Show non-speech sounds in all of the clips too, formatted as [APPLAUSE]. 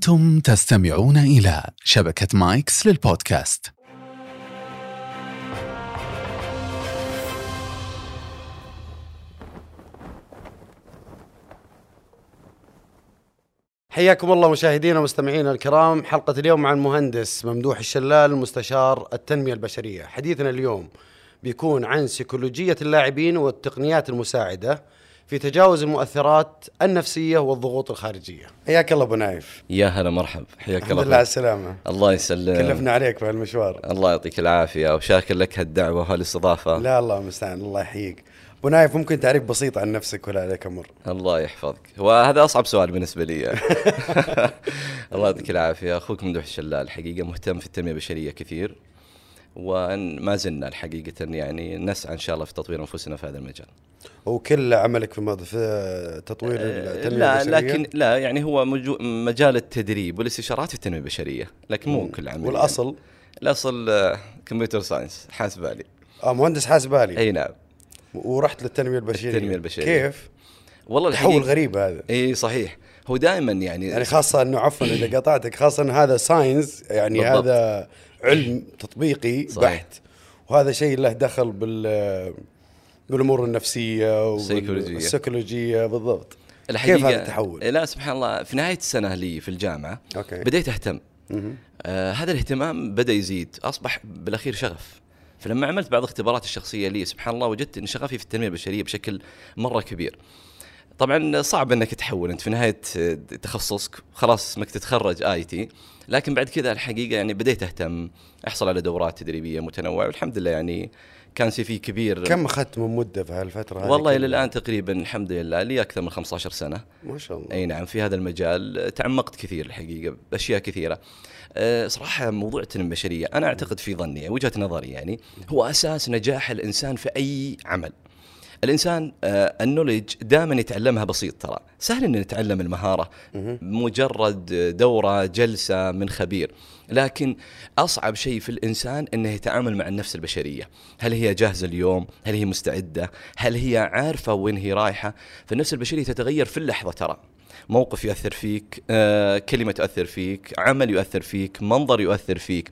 أنتم تستمعون إلى شبكة مايكس للبودكاست. حياكم الله مشاهدينا ومستمعينا الكرام. حلقة اليوم مع المهندس ممدوح الشلال مستشار التنمية البشرية. حديثنا اليوم بيكون عن سيكولوجية اللاعبين والتقنيات المساعدة. في تجاوز المؤثرات النفسية والضغوط الخارجية. حياك الله أبو نايف. يا هلا مرحب حياك الحمد الله لله على خير. السلامة. الله يسلم كلفنا عليك بهالمشوار الله يعطيك العافية وشاكر لك هالدعوة وهالاستضافة. لا الله المستعان الله يحييك. أبو نايف ممكن تعريف بسيط عن نفسك ولا عليك أمر؟ الله يحفظك. وهذا أصعب سؤال بالنسبة لي. [LAUGHS] [LAUGHS] الله يعطيك العافية. أخوك ممدوح الشلال حقيقة مهتم في التنمية البشرية كثير. وما زلنا الحقيقة يعني نسعى إن شاء الله في تطوير أنفسنا في هذا المجال. وكل عملك في مض- في تطوير التنمية لا البشرية؟ لكن لا يعني هو مجال التدريب والإستشارات في التنمية البشرية لكن مو كل عمل والأصل؟ الأصل computer science حاسبالي آه مهندس حاسبالي أي نعم. ورحت للتنمية البشرية. التنمية البشرية. كيف؟ والله تحول الحقيقة غريب هذا. إي صحيح. هو دائما يعني يعني خاصة إنه عفوا إذا قطعتك خاصة إن هذا science يعني بالضبط. هذا علم تطبيقي صحيح. بحت. وهذا شيء له دخل بال بالأمور النفسية السيكولوجية. والسيكولوجية بالضبط. الحقيقة كيف هذا التحول؟ لا سبحان الله في نهاية السنة لي في الجامعة أوكي. بديت أهتم. آه هذا الاهتمام بدأ يزيد. أصبح بالأخير شغف. فلما عملت بعض الاختبارات الشخصية لي سبحان الله وجدت إن شغفي في التنمية البشرية بشكل مرة كبير. طبعا صعب إنك تحول. أنت في نهاية آه، تخصصك خلاص إنك تتخرج IT. لكن بعد كذا الحقيقة يعني بديت أهتم أحصل على دورات تدريبية متنوعة والحمد لله يعني كان سي في كبير. كم أخذت من مدة في هالفترة هذه والله إلى؟ الآن تقريبا الحمد لله لي أكثر من 15 سنة. ما شاء الله. أي نعم في هذا المجال تعمقت كثير الحقيقة بأشياء كثيرة. أه، صراحة موضوع التنمية البشرية أنا أعتقد في ظني وجهة نظري يعني هو أساس نجاح الإنسان في أي عمل. الإنسان آه النولج دائما يتعلمها بسيط ترى. سهل ان نتعلم المهارة مجرد دورة جلسة من خبير. لكن أصعب شيء في الإنسان إنه يتعامل مع النفس البشرية. هل هي جاهزة اليوم؟ هل هي مستعدة؟ هل هي عارفة وين هي رايحة؟ فالنفس البشرية تتغير في اللحظة ترى. موقف يؤثر فيك آه، كلمة تؤثر فيك عمل يؤثر فيك منظر يؤثر فيك.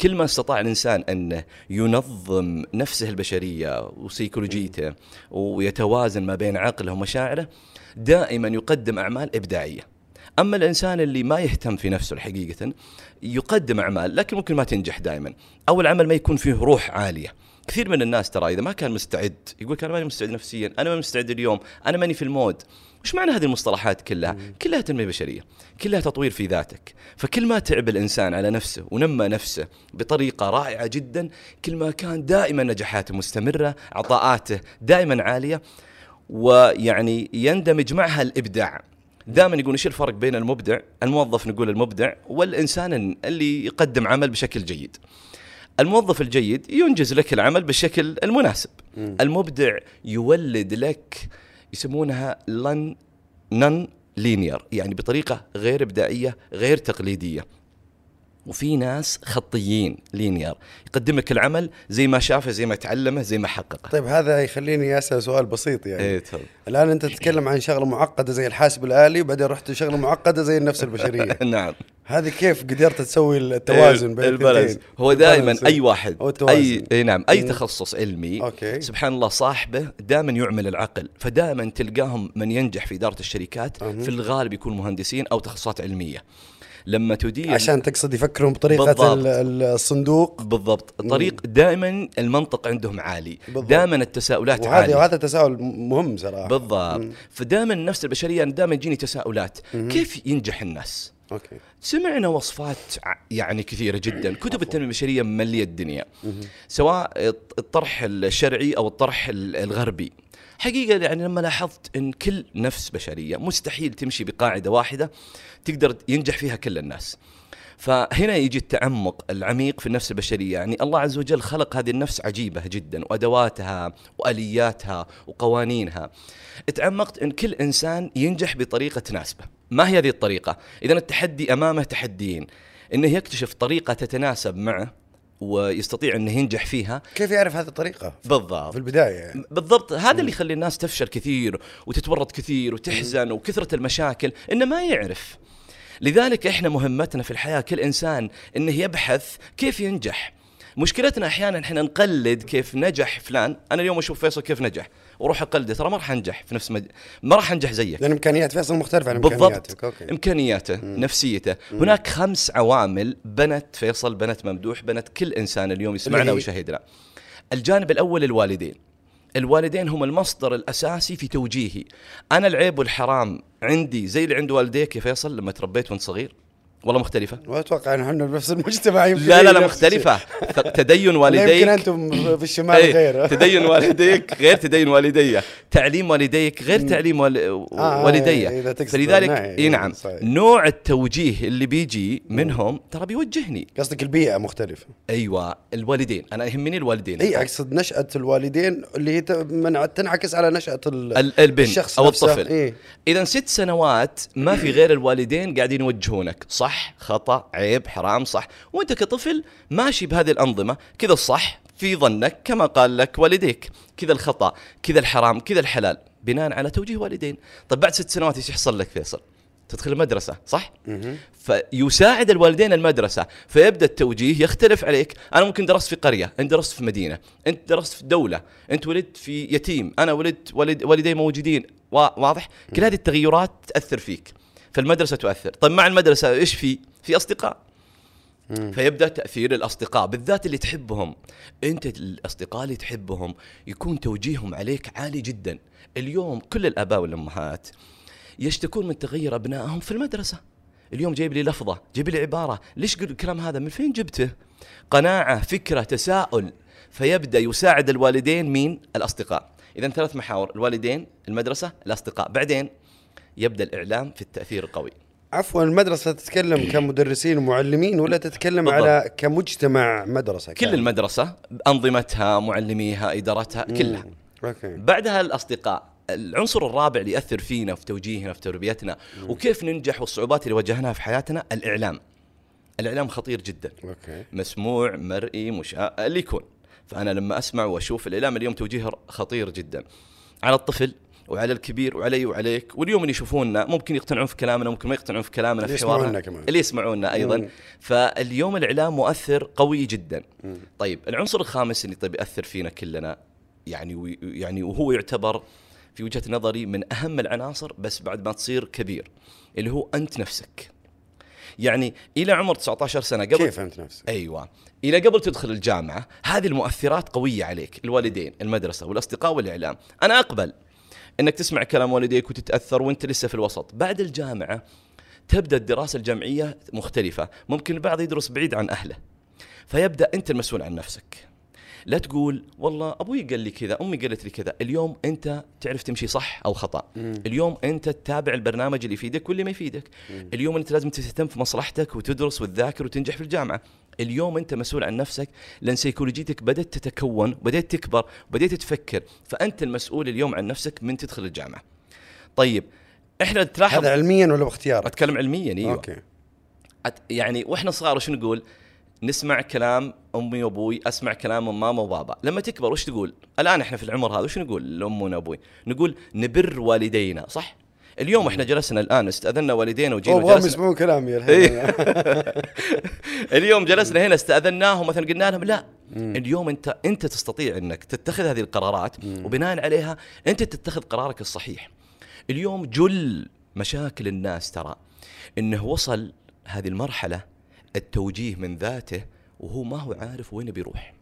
كل ما استطاع الإنسان أنه ينظم نفسه البشرية وسيكولوجيته ويتوازن ما بين عقله ومشاعره دائما يقدم أعمال إبداعية. أما الإنسان اللي ما يهتم في نفسه الحقيقة يقدم أعمال لكن ممكن ما تنجح دائما. أو العمل ما يكون فيه روح عالية. كثير من الناس ترى إذا ما كان مستعد يقول أنا ماني مستعد نفسيا أنا ماني مستعد اليوم أنا ماني في المود. وش معنى هذه المصطلحات كلها؟ كلها تنمية بشرية كلها تطوير في ذاتك. فكل ما تعب الإنسان على نفسه ونمى نفسه بطريقة رائعة جدا كل ما كان دائما نجاحاته مستمرة عطاءاته دائما عالية ويعني يندمج معها الإبداع. دائما يقول إيش الفرق بين المبدع؟ الموظف نقول المبدع والإنسان اللي يقدم عمل بشكل جيد. الموظف الجيد ينجز لك العمل بالشكل المناسب. المبدع يولد لك يسمونها non نن linear يعني بطريقة غير إبداعية غير تقليدية. وفي ناس خطيين linear يقدم لك العمل زي ما شافه زي ما تعلمه زي ما حققه طيب هذا يخليني أسأل سؤال بسيط يعني إيه الآن أنت تتكلم عن شغلة معقدة زي الحاسب الآلي وبعدين رحت شغله معقدة زي النفس البشرية [LAUGHS] نعم هذه كيف قدرت تسوي التوازن بين ال balance الاثنين؟ هو دائما. أي واحد. اي اي نعم أي مم. تخصص علمي أوكي. سبحان الله صاحبه دائما يعمل العقل فدائما تلقاهم من ينجح في إدارة الشركات. في الغالب يكون مهندسين أو تخصصات علمية لما تدير عشان تقصد يفكرون بطريقة بالضبط. ال- ال- الصندوق. بالضبط. الطريق دائما المنطق عندهم عالي. دائما التساؤلات وهذا عالية. وهذا تساؤل مهم صراحة. بالضبط. فدائما النفس البشرية دائما يجيني تساؤلات. كيف ينجح الناس؟ أوكي. سمعنا وصفات يعني كثيرة جدا. كتب التنمية البشرية ممليه الدنيا. سواء الطرح الشرعي أو الطرح ال- الغربي. حقيقة يعني لما لاحظت إن كل نفس بشرية مستحيل تمشي بقاعدة واحدة تقدر ينجح فيها كل الناس. فهنا يجي التعمق العميق في النفس البشرية. يعني الله عز وجل خلق هذه النفس عجيبة جدا وأدواتها وآلياتها وقوانينها. تعمقت إن كل إنسان ينجح بطريقة تناسبة. ما هي هذه الطريقة؟ إذا التحدي أمامه تحديين. إنه يكتشف طريقة تتناسب معه ويستطيع إنه ينجح فيها. كيف يعرف هذه الطريقة؟ بالضبط. في البداية يعني. بالضبط. هذا اللي يخلي الناس تفشل كثير وتتورط كثير وتحزن وكثرة المشاكل إنه ما يعرف. لذلك إحنا مهمتنا في الحياة كل إنسان إنه يبحث كيف ينجح. مشكلتنا أحيانا إحنا نقلد كيف نجح فلان أنا اليوم أشوف فيصل كيف نجح. وأروح اقلده ترى ما راح أنجح في نفس مج... ما راح أنجح زيك. لأن إمكانيات فيصل مختلفة عن بالضبط. امكانياتك أوكي. إمكانياته مم. نفسيته. مم. هناك خمس عوامل بنت فيصل بنت ممدوح بنت كل إنسان اليوم يسمعنا؟ ويشاهدنا الجانب الأول الوالدين. الوالدين هم المصدر الأساسي في توجيهي. أنا العيب والحرام عندي زي اللي عند والديك يا فيصل لما تربيت وأنت صغير؟ والله مختلفة. وأتوقع إن إحنا بنفس المجتمع يمكن لا لا لا. مختلفة. تدين والديك يمكن أنتم في الشمال إيه، غير. تدين والديك غير تدين والدي تعليم والديك غير تعليم وال... آه، والدي إذا تقصد فلذلك اي نعم. صحيح. نوع التوجيه اللي بيجي منهم ترى بيوجهني. قصدك البيئة مختلفة. أيوه الوالدين. أنا يهمني الوالدين. اي أقصد نشأة الوالدين اللي هي تنعكس على ال- البنت الشخص أو نفسه. الطفل. إيه؟ إذا ست سنوات ما في غير الوالدين قاعدين يوجهونك صح؟ خطأ عيب حرام صح. وأنت كطفل ماشي بهذه الأنظمة كذا الصح في ظنك كما قال لك والديك. كذا الخطأ كذا الحرام كذا الحلال بناء على توجيه والدين. طيب بعد ست سنوات إيش يحصل لك فيصل؟ تدخل المدرسة صح. فيساعد الوالدين المدرسة فيبدأ التوجيه يختلف عليك. أنا ممكن درست في قرية أنت درست في مدينة أنت درست في دولة أنت ولدت في يتيم أنا ولدت والد والدي موجودين وا- واضح؟ كل هذه التغيرات تأثر فيك. فالمدرسة تؤثر. طيب مع المدرسة إيش في؟ في أصدقاء. مم. فيبدأ تأثير الأصدقاء بالذات اللي تحبهم. أنت الأصدقاء اللي تحبهم يكون توجيههم عليك عالي جدا. اليوم كل الآباء والأمهات يشتكون من تغير أبنائهم في المدرسة. اليوم جايب لي لفظة جايب لي عبارة. ليش الكلام هذا؟ من فين جبته؟ قناعة فكرة تساؤل. فيبدأ يساعد الوالدين مين؟ الأصدقاء. اذا ثلاث محاور. الوالدين المدرسة الأصدقاء. بعدين يبدأ الإعلام في التأثير القوي. عفوا المدرسة تتكلم [COUGHS] كمدرسين ومعلمين ولا تتكلم بالضبط. على كمجتمع مدرسة كل كامل؟ المدرسة أنظمتها معلميها إدارتها كلها. مم. أوكي. بعدها الأصدقاء العنصر الرابع اللي يأثر فينا في توجيهنا في تربيتنا وكيف ننجح والصعوبات اللي واجهناها في حياتنا الإعلام. الإعلام خطير جدا. أوكي. مسموع مرئي مشاء اللي يكون. فأنا لما أسمع وأشوف الإعلام اليوم توجيه خطير جدا. على الطفل وعلى الكبير وعلي وعليك واليوم اللي يشوفونا ممكن يقتنعون في كلامنا ممكن ما يقتنعون في كلامنا اللي في حوارنا يسمعونا كمان. اللي يسمعونا أيضا مم. فاليوم الإعلام مؤثر قوي جدا مم. طيب العنصر الخامس اللي طيب ياثر فينا كلنا يعني يعني وهو يعتبر في وجهة نظري من أهم العناصر بس بعد ما تصير كبير اللي هو أنت نفسك يعني إلى عمر 19 سنة قبل كيف فهمت نفسك؟ أيوه إلى قبل تدخل الجامعة هذه المؤثرات قوية عليك الوالدين المدرسة والأصدقاء والإعلام أنا أقبل إنك تسمع كلام والديك وتتأثر وأنت لسه في الوسط. بعد الجامعة تبدأ الدراسة الجامعية مختلفة. ممكن البعض يدرس بعيد عن أهله. فيبدأ أنت المسؤول عن نفسك. لا تقول والله أبوي قال لي كذا أمي قالت لي كذا اليوم أنت تعرف تمشي صح أو خطأ مم. اليوم أنت تتابع البرنامج اللي يفيدك واللي ما يفيدك مم. اليوم أنت لازم تهتم في مصلحتك وتدرس وتذاكر وتنجح في الجامعة اليوم أنت مسؤول عن نفسك لأن سيكولوجيتك بدأت تتكون بدأت تكبر بدأت تفكر فأنت المسؤول اليوم عن نفسك من تدخل الجامعة طيب إحنا تلاحظ هذا علميا ولا باختيارك؟ أتكلم علميا أيوه أوكي أت- يعني وإحنا صغار وش نقول؟ نسمع كلام أمي وأبوي، أسمع كلام ماما وبابا، لما تكبر وش تقول؟ الآن إحنا في العمر هذا وش نقول لأمنا وابوي؟ نقول نبر والدينا، صح؟ اليوم إحنا جلسنا الآن استأذنا والدينا وجينا ابغاهم جلسنا يسمعون كلامي إيه. الحين [LAUGHS] اليوم جلسنا هنا استأذناهم مثلا قلنا لهم لا اليوم أنت أنت تستطيع إنك تتخذ هذه القرارات وبناء عليها أنت تتخذ قرارك الصحيح. اليوم جل مشاكل الناس ترى إنه وصل هذه المرحلة التوجيه من ذاته وهو ما هو عارف وين بيروح.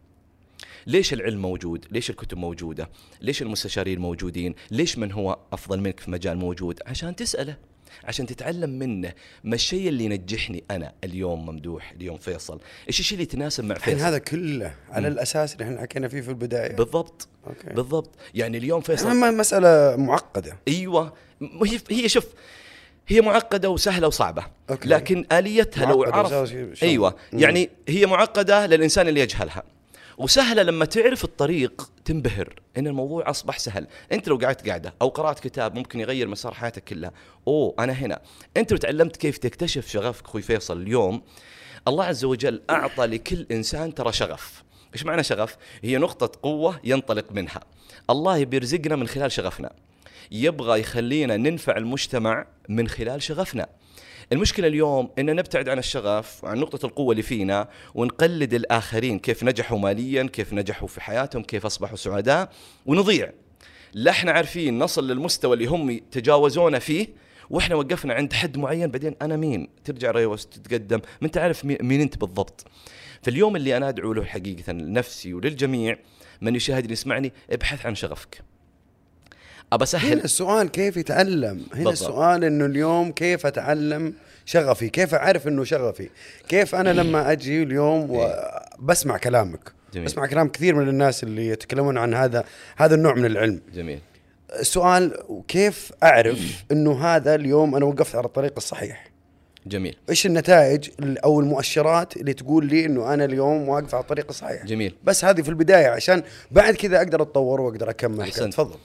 ليش العلم موجود؟ ليش الكتب موجودة؟ ليش المستشارين موجودين؟ ليش من هو أفضل منك في مجال موجود؟ عشان تسأله عشان تتعلم منه ما الشيء اللي ينجحني أنا اليوم ممدوح اليوم فيصل إيش الشيء اللي يتناسب مع فيصل هذا كله على الأساس اللي إحنا حكينا فيه في البداية بالضبط أوكي بالضبط يعني اليوم فيصل مسألة معقدة أيوه م- هي هي شوف هي معقدة وسهلة وصعبة. أوكي. لكن آليتها لو عرف؟ أيوه. مم. يعني هي معقدة للإنسان اللي يجهلها. وسهلة لما تعرف الطريق تنبهر إن الموضوع أصبح سهل. أنت لو قعدت قاعدة أو قرأت كتاب ممكن يغير مسار حياتك كلها. أوه أنا هنا. أنت لو تعلمت كيف تكتشف شغفك أخوي فيصل اليوم الله عز وجل أعطى لكل إنسان ترى شغف. إيش معنى شغف؟ هي نقطة قوة ينطلق منها. الله بيرزقنا من خلال شغفنا. يبغى يخلينا ننفع المجتمع من خلال شغفنا. المشكلة اليوم ان نبتعد عن الشغف وعن نقطة القوة اللي فينا ونقلد الآخرين كيف نجحوا ماليا كيف نجحوا في حياتهم كيف أصبحوا سعداء ونضيع. لا إحنا عارفين نصل للمستوى اللي هم تجاوزونا فيه وإحنا وقفنا عند حد معين بعدين أنا مين؟ ترجع ريوس تتقدم. ما أنت عارف مين, أنت بالضبط. فاليوم اللي أنا ادعو له حقيقه لنفسي وللجميع من يشاهدني يسمعني ابحث عن شغفك. أبى هنا اسهل السؤال كيف يتعلم؟ هنا بالضبط. السؤال إنه اليوم كيف أتعلم شغفي؟ كيف أعرف إنه شغفي؟ كيف أنا لما أجي اليوم وبسمع كلامك؟ جميل. بسمع كلام كثير من الناس اللي يتكلمون عن هذا هذا النوع من العلم. جميل. السؤال كيف أعرف إنه هذا اليوم أنا وقفت على الطريق الصحيح؟ جميل. إيش النتائج أو المؤشرات اللي تقول لي إنه أنا اليوم واقف على الطريق الصحيح؟ جميل. بس هذه في البداية عشان بعد كذا أقدر أتطور وأقدر أكمل. تفضل.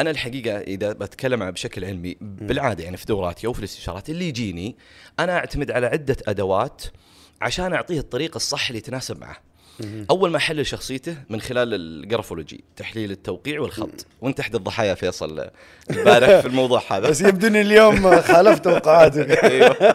أنا الحقيقة إذا بتكلم بشكل علمي بالعادة يعني في دوراتي أو في الاستشارات اللي يجيني أنا أعتمد على عدة أدوات عشان أعطيه الطريق الصح اللي يتناسب معه. أول ما احلل شخصيته من خلال الجرافولوجي تحليل التوقيع والخط. وانت احد الضحايا فيصل امبارح في الموضوع هذا. بس يبدوني اليوم خالفت توقعاتك [LAUGHS] أيوه.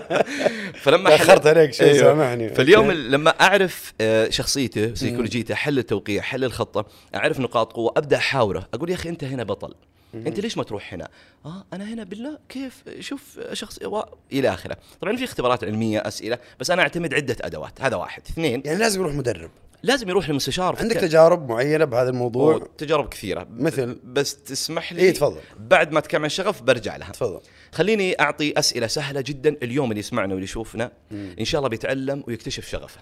فلما تأخرت عليك شوي، سامحني. فاليوم. لما أعرف آه، شخصيته سيكولوجيته حل التوقيع حل الخطة أعرف نقاط قوة أبدأ أحاوره. أقول يا أخي أنت هنا بطل. أنت ليش ما تروح هنا؟ آه أنا هنا بالله. كيف؟ شوف شخص و... إلى آخره، طبعا في اختبارات علمية أسئلة بس أنا أعتمد عدة أدوات، هذا واحد، اثنين. يعني لازم يروح مدرب. لازم يروح لمستشار عندك تجارب معينة بهذا الموضوع؟ تجارب كثيرة. مثل؟ بس تسمح لي إيه، تفضل. بعد ما اتكلم عن الشغف برجع لها. تفضل. خليني أعطي أسئلة سهلة جدا اليوم اللي يسمعنا واللي يشوفنا. إن شاء الله بيتعلم ويكتشف شغفه.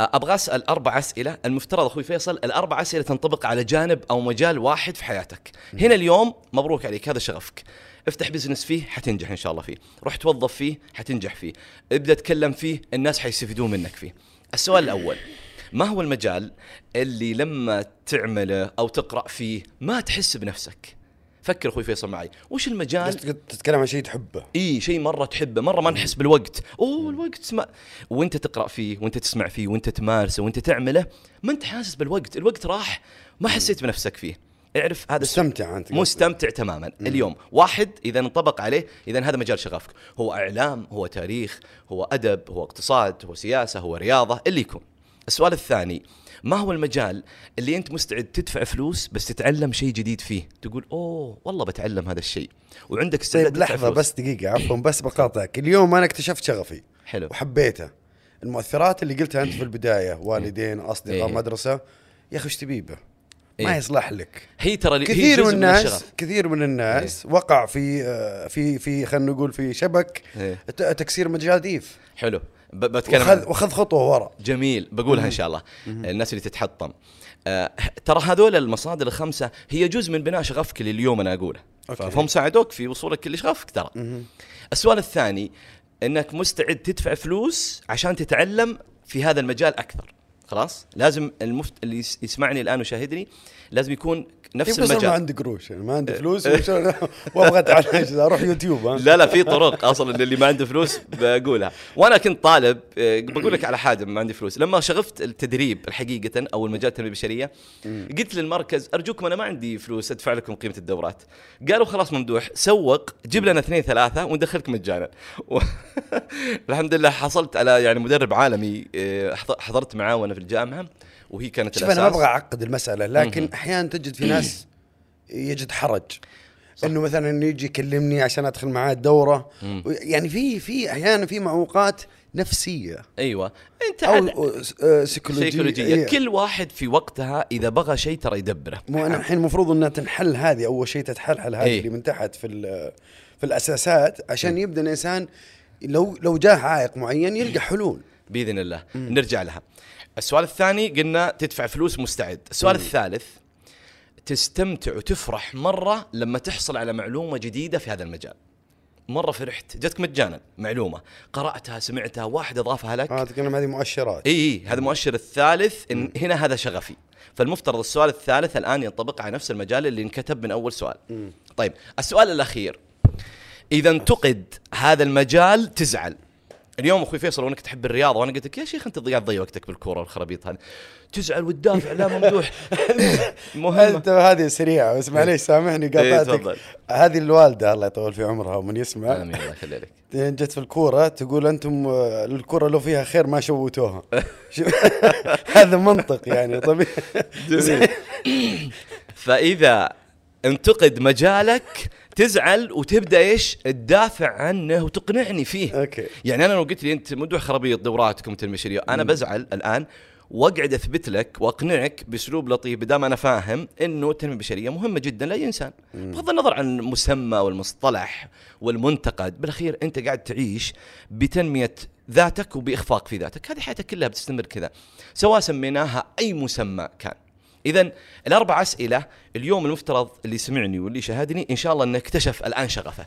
أبغى أسأل أربع أسئلة. المفترض أخوي فيصل الأربع أسئلة تنطبق على جانب أو مجال واحد في حياتك. هنا اليوم مبروك عليك هذا شغفك. افتح بزنس فيه حتنجح إن شاء الله فيه. روح توظف فيه حتنجح فيه. ابدأ تكلم فيه الناس حيستفيدون منك فيه. السؤال الأول ما هو المجال اللي لما تعمله أو تقرأ فيه ما تحس بنفسك؟ فكر أخوي فيصل معي وش المجال؟ تتكلم عن شيء تحبه. إي شيء مرة تحبه مرة ما نحس بالوقت. أوه الوقت ما وأنت تقرأ فيه وأنت تسمع فيه وأنت تمارسه وأنت تعمله ما أنت حاسس بالوقت. الوقت راح ما حسيت بنفسك فيه. اعرف هذا. مستمتع أنت مستمتع تماما. اليوم واحد إذا انطبق عليه إذا هذا مجال شغفك هو إعلام هو تاريخ هو أدب هو اقتصاد هو سياسة هو رياضة اللي يكون. السؤال الثاني ما هو المجال اللي أنت مستعد تدفع فلوس بس تتعلم شيء جديد فيه؟ تقول أوه والله بتعلم هذا الشيء. وعندك استعداد طيب لحظة فلوس. بس دقيقة عفوا بس بقاطعك. اليوم أنا اكتشفت شغفي. حلو. وحبيته. المؤثرات اللي قلتها أنت في البداية والدين أصدقاء إيه. مدرسة. يا أخي إيش تبيه به؟ ما إيه. يصلح لك. هي ترى كثير من الناس الشغف. كثير من الناس وقع في آه، في في خلينا نقول في شبك إيه. تكسير مجاديف حلو. بتكلم وخذ وخذ خطوة ورا. جميل. بقولها إن شاء الله. الناس اللي تتحطم. آه ترى هذول المصادر الخمسة هي جزء من بناء شغفك اللي اليوم أنا أقوله. أوكي. فهم ساعدوك في وصولك لشغفك ترى. السؤال الثاني إنك مستعد تدفع فلوس عشان تتعلم في هذا المجال أكثر. خلاص؟ لازم المفت... اللي يس- يسمعني الآن ويشاهدني لازم يكون نفس كيف بس ما المجال. عندي قروش يعني ما عندي فلوس وش- [LAUGHS] وأبغى أتعلم. أروح يوتيوب ها؟ لا لا في طرق أصلا اللي ما عنده فلوس بقولها. وأنا كنت طالب آه، بقول لك على حاجة ما عندي فلوس. لما شغفت التدريب الحقيقة أو المجال التنميه البشرية قلت للمركز أرجوكم أنا ما عندي فلوس أدفع لكم قيمة الدورات. قالوا خلاص ممدوح سوق جيب لنا اثنين ثلاثة وندخلك مجانا. [LAUGHS] و... الحمد لله حصلت على يعني مدرب عالمي حض- حضرت معاه وأنا في الجامعة وهي كانت شوف أنا ما. أبغى أعقد المسألة لكن أحيانا تجد في ناس يجد حرج. إنه مثلا يجي يكلمني عشان أدخل معاه الدورة. يعني في في أحيانا في معوقات نفسية. أيوه. أنت أو آه، سيكولوجية. سيكولوجية. إيه. كل واحد في وقتها إذا بغى شيء ترى يدبره. مو أنا الحين المفروض إنها تنحل هذه أول شيء تتحلحل هذه إيه. اللي من تحت في في الأساسات عشان يبدأ الإنسان لو لو جاه عائق معين يلقى حلول. بإذن الله. نرجع لها. السؤال الثاني قلنا تدفع فلوس مستعد. السؤال الثالث تستمتع وتفرح مرة لما تحصل على معلومة جديدة في هذا المجال. مرة فرحت جتك مجانا معلومة قرأتها سمعتها واحد إضافها لك. آه تتكلم هذه مؤشرات. إي إي هذا مؤشر الثالث إن هنا هذا شغفي. فالمفترض السؤال الثالث الآن ينطبق على نفس المجال اللي انكتب من أول سؤال. طيب السؤال الأخير. إذا انتقد هذا المجال تزعل. اليوم أخوي فيصل وأنك تحب الرياضة وأنا قلت لك يا شيخ أنت قاعد تضيع وقتك بالكورة والخرابيط هذه. تزعل وتدافع لا ممدوح [LAUGHS] مهمة. أنت هذه سريعة بس معليش سامحني إيه، قاطعتك. هذه الوالدة الله يطول في عمرها ومن يسمع. آمين الله يخلي لك. [LAUGHS] جت في الكورة تقول أنتم آه، الكورة لو فيها خير ما شوتوها. [LAUGHS] شو- هذا منطق يعني طبيعي. جميل. فإذا انتقد مجالك تزعل وتبدأ إيش؟ تدافع عنه وتقنعني فيه. أوكي. يعني أنا لو قلت لي أنت مدوح خرابيط دوراتكم البشريه أنا بزعل الآن وأقعد أثبت لك وأقنعك بأسلوب لطيف بدام أنا فاهم إنه التنميه البشريه مهمة جدا لأي إنسان. بغض النظر عن المسمى والمصطلح والمنتقد بالأخير أنت قاعد تعيش بتنمية ذاتك وبإخفاق في ذاتك. هذه حياتك كلها بتستمر كذا سواء سميناها أي مسمى كان. اذا الأربع أسئلة اليوم المفترض اللي سمعني واللي شاهدني إن شاء الله انه اكتشف الآن شغفه.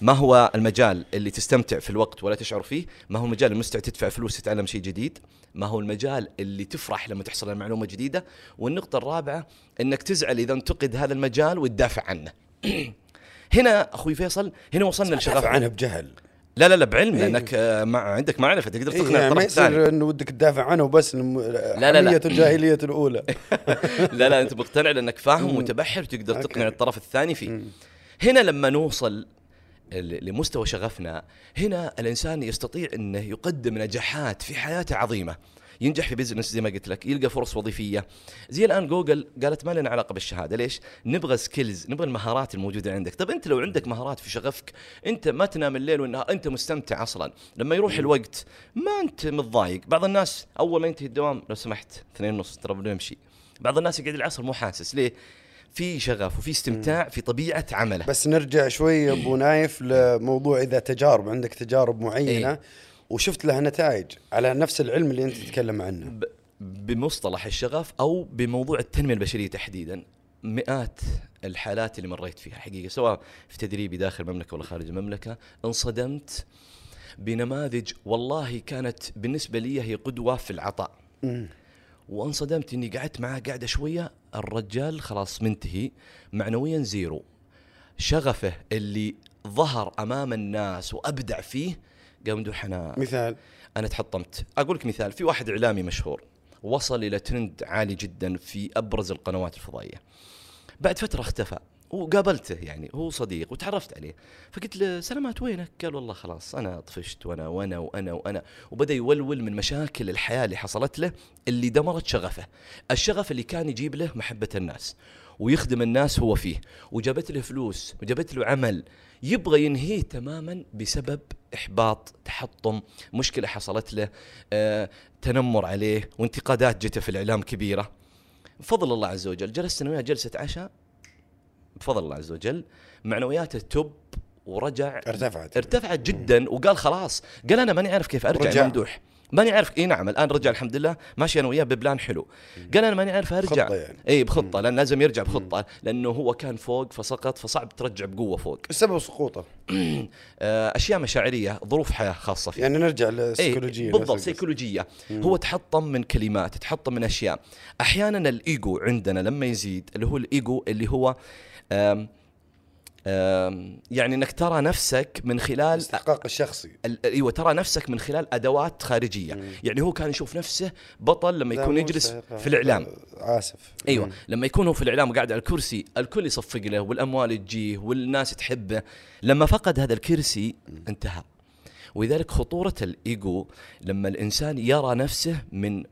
ما هو المجال اللي تستمتع في الوقت ولا تشعر فيه؟ ما هو المجال المستعد تدفع فلوس تتعلم شيء جديد؟ ما هو المجال اللي تفرح لما تحصل على معلومة جديدة؟ والنقطة الرابعة أنك تزعل إذا انتقد هذا المجال وتدافع عنه. [CLEARS THROAT] هنا أخوي فيصل هنا وصلنا لشغف. عنها بجهل. لا لا لا بعلم إيه. لانك آه، مع عندك معرفة تقدر إيه تقنع يعني ما الطرف الثاني يصير إنه ودك تدافع عنه وبس الم- لا، لا. حمية الجاهلية الأولى [LAUGHS] لا لا أنت مقتنع لأنك فاهم مم. ومتبحر تقدر. تقنع الطرف الثاني فيه. هنا لما نوصل لمستوى شغفنا هنا الإنسان يستطيع إنه يقدم نجاحات في حياته عظيمة ينجح في بزنس زي ما قلت لك يلقى فرص وظيفية. زي الآن جوجل قالت ما لنا علاقة بالشهادة ليش؟ نبغى skills نبغى المهارات الموجودة عندك. طب أنت لو عندك مهارات في شغفك أنت ما تنام الليل والنهار أنت مستمتع أصلا. لما يروح الوقت ما أنت متضايق. بعض الناس أول ما ينتهي الدوام لو سمحت اثنين ونص ترى بنمشي بعض الناس يقعد العصر مو حاسس. ليه؟ في شغف وفي استمتاع في طبيعة عمله. بس نرجع شوي أبو نايف لموضوع إذا تجارب عندك تجارب معينة. إيه. وشفت لها نتائج على نفس العلم اللي أنت تتكلم عنه. بمصطلح الشغف أو بموضوع التنمية البشرية تحديدا. مئات الحالات اللي مريت فيها حقيقة سواء في تدريبي داخل المملكة ولا خارج المملكة انصدمت بنماذج والله كانت بالنسبة لي هي قدوة في العطاء. وانصدمت إني قعدت معاه قاعدة شوية الرجال خلاص منتهي معنويا زيرو. شغفه اللي ظهر أمام الناس وأبدع فيه قام ممدوح أنا مثال. أنا تحطمت. أقول لك مثال في واحد إعلامي مشهور وصل إلى ترند عالي جدا في أبرز القنوات الفضائية. بعد فترة اختفى. وقابلته يعني هو صديق وتعرفت عليه. فقلت له سلامات وينك؟ قال والله خلاص أنا طفشت وأنا وأنا وأنا وأنا. وبدأ يولول من مشاكل الحياة اللي حصلت له اللي دمرت شغفه، الشغف اللي كان يجيب له محبة الناس. ويخدم الناس هو فيه. وجابت له فلوس وجابت له عمل. يبغى ينهيه تماما بسبب إحباط تحطم مشكلة حصلت له آه، تنمر عليه وانتقادات جته في الإعلام كبيرة. بفضل الله عز وجل جلست أنا وياه جلسة عشاء بفضل الله عز وجل معنوياته تب ورجع ارتفعت. ارتفعت جدا وقال خلاص قال أنا ماني عارف كيف أرجع رجع. ممدوح. ماني عارف إي نعم الآن رجع الحمد لله ماشي أنا وياه ببلان حلو. قال أنا ماني عارف أرجع. خطة يعني. إي بخطة لأن لازم يرجع بخطة لأنه هو كان فوق فسقط فصعب ترجع بقوة فوق. السبب سقوطه؟ [CLEARS THROAT] آه، أشياء مشاعرية ظروف حياة خاصة فيه. يعني نرجع إيه للسيكولوجيه بالضبط نفس القصة. سيكولوجيه هو تحطم من كلمات تحطم من أشياء. أحيانا الإيجو عندنا لما يزيد اللي هو الإيجو اللي هو يعني إنك ترى نفسك من خلال الاستحقاق الشخصي. ال- أيوه ترى نفسك من خلال أدوات خارجية. يعني هو كان يشوف نفسه بطل لما يكون يجلس. في الإعلام. آسف. أيوه مم. لما يكون هو في الإعلام وقاعد على الكرسي الكل يصفق له والأموال تجيه والناس تحبه. لما فقد هذا الكرسي انتهى. ولذلك خطورة الإيجو لما الإنسان يرى نفسه من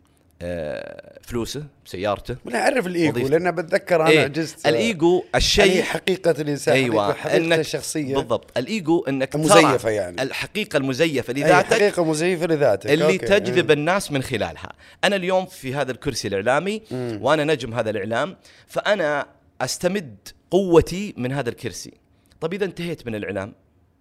فلوسه سيارته ولا أعرف الإيجو. لأن بتذكر أنا إيه عجزت الإيجو الشيء حقيقة الإنسان أيوه حقيقته الشخصيه بالضبط الإيجو أنك المزيفة يعني. الحقيقة المزيفة لذاتك حقيقة مزيفة لذاتك اللي أوكي. تجذب الناس من خلالها أنا اليوم في هذا الكرسي الإعلامي مم. وأنا نجم هذا الإعلام فأنا أستمد قوتي من هذا الكرسي طب إذا انتهيت من الإعلام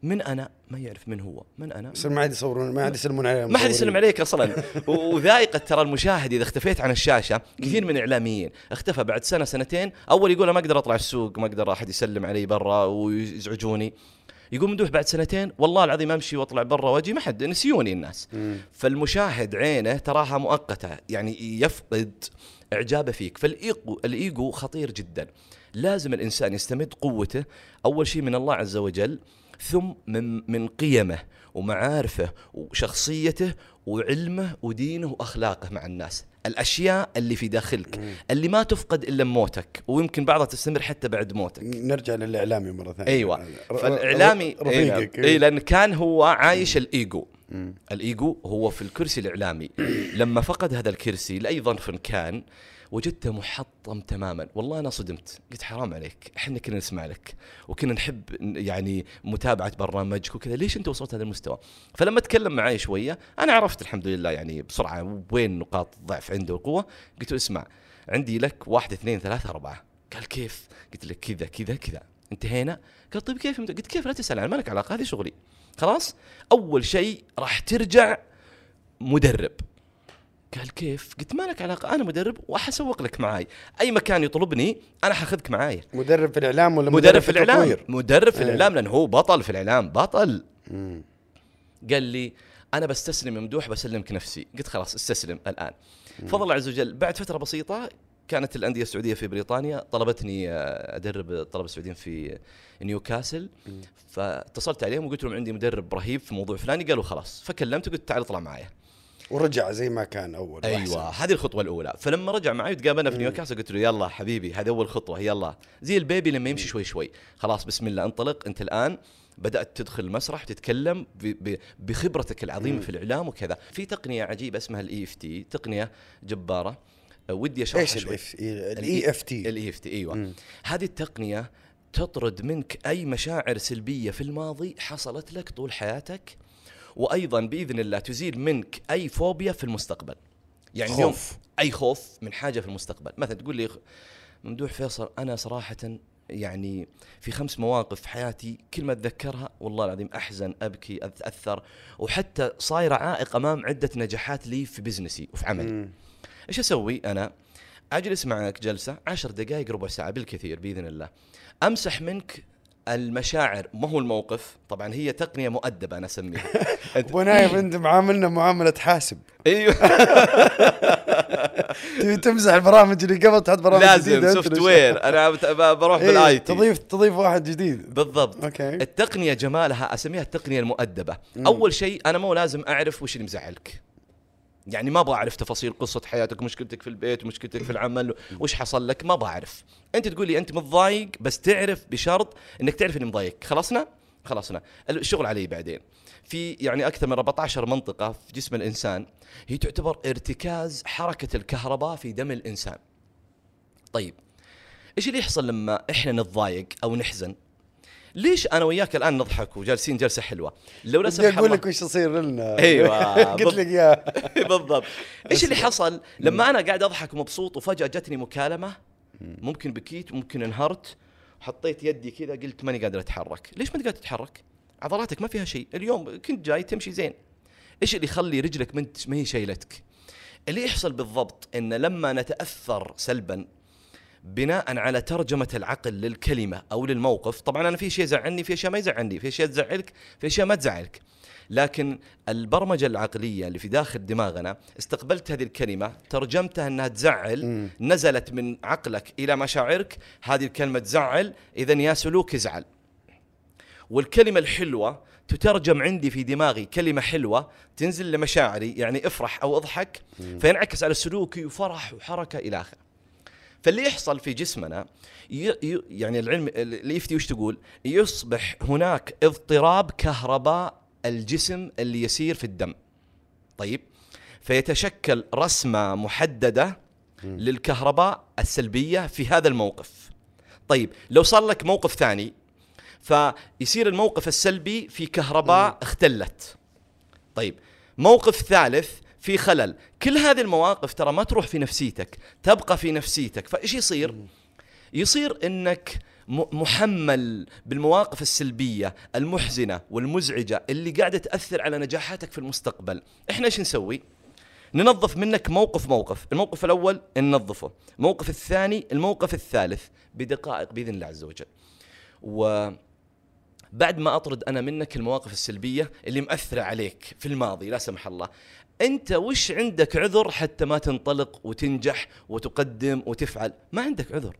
من أنا؟ ما يعرف من هو. من أنا؟ يصير ما عاد يصورون ما عاد يسلمون عليه ما حد يسلم. عليك أصلا. [LAUGHS] وذائقة ترى المشاهد إذا اختفيت عن الشاشة كثير من الاعلاميين اختفى بعد سنة سنتين. أول يقول ما أقدر أطلع السوق ما أقدر أحد يسلم علي برا ويزعجوني. يقول ممدوح بعد سنتين والله العظيم أمشي وأطلع برا وأجي. ما حد نسيوني الناس. مم. فالمشاهد عينه تراها مؤقتة يعني يفقد إعجابه فيك. فالايجو الايجو خطير جدا. لازم الإنسان يستمد قوته. أول شيء من الله عز وجل ثم من من قيمه ومعارفه وشخصيته وعلمه ودينه وأخلاقه مع الناس. الأشياء اللي في داخلك اللي ما تفقد إلا بموتك ويمكن بعضها تستمر حتى بعد موتك. نرجع للإعلامي مرة ثانية. أيوه. فالإعلامي اي. رفيقك. اي لأن كان هو عايش الإيجو. الإيجو هو في الكرسي الإعلامي. لما فقد هذا الكرسي لأي ظرف كان وجدته محطم تماما. والله أنا صدمت. قلت حرام عليك. إحنا كنا نسمع لك. وكنا نحب يعني متابعة برنامجك وكذا. ليش أنت وصلت هذا المستوى؟ فلما تكلم معي شوية أنا عرفت الحمد لله يعني بسرعة وين نقاط الضعف عنده والقوه قلت له اسمع عندي لك واحد اثنين ثلاثة أربعة. قال كيف؟ قلت له كذا كذا كذا. انتهينا؟ قال طيب كيف؟ قلت كيف؟ لا تسأل عن ما لك علاقة هذه شغلي. خلاص؟ أول شيء راح ترجع مدرب. قال كيف؟ قلت ما لك علاقة أنا مدرب وحسوق لك معاي. أي مكان يطلبني أنا حاخذك معاي. مدرب في الإعلام ولا مدرب في الإعلام؟ التطوير؟ مدرب في إيه. الإعلام لأنه هو بطل في الإعلام بطل. مم. قال لي أنا بستسلم ممدوح بسلمك نفسي. قلت خلاص استسلم الآن. فضل الله عز وجل. بعد فترة بسيطة كانت الأندية السعودية في بريطانيا طلبتني آه، أدرب الطلبة السعوديين في نيوكاسل. فاتصلت عليهم وقلت لهم عندي مدرب رهيب في موضوع فلاني. قالوا خلاص فكلمته قلت تعال اطلع معايا. ورجع زي ما كان أول أيوه وأحسن. هذه الخطوة الأولى. فلما رجع معي وتقابلنا في نيوكاسل قلت له يلا حبيبي هذه أول خطوة يلا. زي ال baby لما يمشي شوي شوي. خلاص بسم الله انطلق. أنت الآن بدأت تدخل المسرح ب- بخبرتك العظيمة في الإعلام وكذا. في تقنية عجيبة اسمها ال EFT تقنية جبارة. أه، ودي أشرحها إيش شوي. ال EFT ال EFT أيوه. هذه التقنية تطرد منك أي مشاعر سلبية في الماضي حصلت لك طول حياتك؟ وأيضا بإذن الله تزيل منك أي فوبيا في المستقبل يعني خوف. اليوم أي خوف من حاجة في المستقبل مثلا تقول لي ممدوح فيصل أنا صراحة يعني في خمس مواقف في حياتي كل ما أتذكرها والله العظيم أحزن أبكي اتاثر وحتى صايرة عائق أمام عدة نجاحات لي في business ي وفي عملي. إيش أسوي أنا؟ أجلس معك جلسة عشر دقائق ربع ساعة بالكثير بإذن الله أمسح منك المشاعر ما هو الموقف؟ طبعا هي تقنية مؤدبة أنا أسميها. ابو [LAUGHS] نايف انت معاملنا معاملة حاسب. أيوه. [LAUGHS] تبي تمسح البرامج اللي قبل تحط برامج لازم software أنا بروح إيه، بال IT تضيف تضيف واحد جديد. بالضبط. okay. التقنية جمالها أسميها التقنية المؤدبة. أول شيء أنا مو لازم أعرف وش اللي مزعلك. يعني ما أبغى أعرف تفاصيل قصة حياتك مشكلتك في البيت ومشكلتك في العمل وش حصل لك؟ ما أبغى أعرف. أنت تقول لي أنت متضايق بس تعرف بشرط إنك تعرف إني مضايق. خلصنا؟ خلصنا. الشغل علي بعدين. في يعني أكثر من 14 منطقة في جسم الإنسان هي تعتبر ارتكاز حركة الكهرباء في دم الإنسان. طيب إيش اللي يحصل لما إحنا نتضايق أو نحزن؟ ليش أنا وياك الآن نضحك وجالسين جلسة حلوة؟ لو لا سمح أقول لك وش يصير لنا. [LAUGHS] أيوة، [LAUGHS] قلت لك يا. [LAUGHS] بالضبط. إيش اللي حصل؟ لما أنا قاعد أضحك ومبسوط وفجأة جتني مكالمة ممكن بكيت ممكن انهرت حطيت يدي كذا قلت ماني قادر أتحرك. ليش ما قادر تتحرك؟ عضلاتك ما فيها شيء. اليوم كنت جاي تمشي زين. إيش اللي يخلي رجلك ما هي شايلتك؟ اللي يحصل بالضبط إن لما نتأثر سلبا بناء على ترجمة العقل للكلمة أو للموقف. طبعا أنا في شيء يزعلني في أشياء ما يزعلني في أشياء تزعلك في أشياء ما تزعلك. لكن البرمجة العقلية اللي في داخل دماغنا استقبلت هذه الكلمة ترجمتها أنها تزعل نزلت من عقلك إلى مشاعرك هذه الكلمة تزعل إذا يا سلوك ازعل والكلمة الحلوة تترجم عندي في دماغي كلمة حلوة تنزل لمشاعري يعني افرح أو أضحك فينعكس على سلوكي وفرح وحركة إلى آخره. فاللي يحصل في جسمنا. يعني العلم اللي يفتي وش تقول؟ يصبح هناك اضطراب كهرباء الجسم اللي يسير في الدم. طيب؟ فيتشكل رسمة محددة للكهرباء السلبية في هذا الموقف. طيب لو صار لك موقف ثاني فيصير الموقف السلبي في كهرباء اختلت. طيب موقف ثالث في خلل. كل هذه المواقف ترى ما تروح في نفسيتك تبقى في نفسيتك. فإيش يصير؟ يصير إنك محمل بالمواقف السلبية المحزنة والمزعجة اللي قاعدة تأثر على نجاحاتك في المستقبل. إحنا إيش نسوي؟ ننظف منك موقف موقف. الموقف الأول ننظفه. الموقف الثاني الموقف الثالث بدقائق بإذن الله عز وجل. و بعد ما أطرد أنا منك المواقف السلبية اللي مأثرة عليك في الماضي لا سمح الله. أنت وش عندك عذر حتى ما تنطلق وتنجح وتقدم وتفعل؟ ما عندك عذر.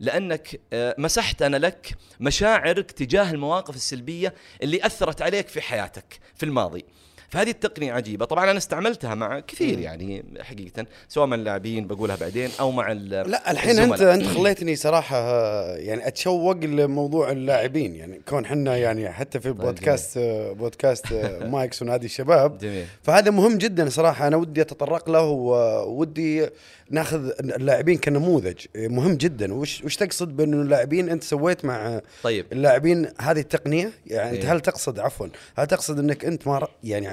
لأنك آه، مسحت أنا لك مشاعرك تجاه المواقف السلبية اللي أثرت عليك في حياتك في الماضي. فهذه التقنية عجيبة. طبعا أنا استعملتها مع كثير يعني حقيقة سواء مع اللاعبين بقولها بعدين أو مع ال- لا الحين انت الزملاء. أنت خليتني صراحة يعني أتشوق لموضوع اللاعبين. يعني كون حنا يعني حتى في بودكاست آه، بودكاست آه، [LAUGHS] مايكس ونادي الشباب جميل. فهذا مهم جدا صراحة. أنا ودي أتطرق له وودي ناخذ اللاعبين كنموذج. مهم جدا. وش وش تقصد بانه اللاعبين أنت سويت مع طيب. اللاعبين هذه التقنية؟ يعني أنت إيه. هل تقصد عفوا هل تقصد أنك أنت ما يعني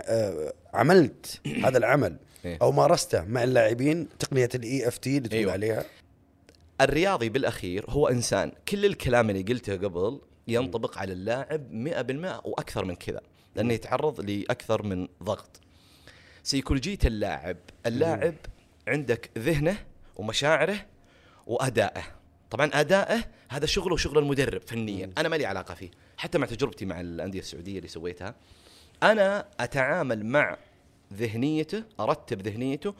عملت [CLEARS THROAT] هذا العمل إيه. أو مارسته مع اللاعبين تقنية ال EFT اللي تقول أيوة. عليها. الرياضي بالأخير هو إنسان. كل الكلام اللي قلته قبل ينطبق على اللاعب 100% وأكثر من كذا لأنه يتعرض لأكثر من ضغط. سيكولوجيه اللاعب اللاعب عندك ذهنه ومشاعره وأدائه. طبعا أدائه هذا شغله وشغل المدرب فنيا. أنا ما لي علاقة فيه. حتى مع تجربتي مع الأندية السعودية اللي سويتها أنا أتعامل مع ذهنيته أرتب ذهنيته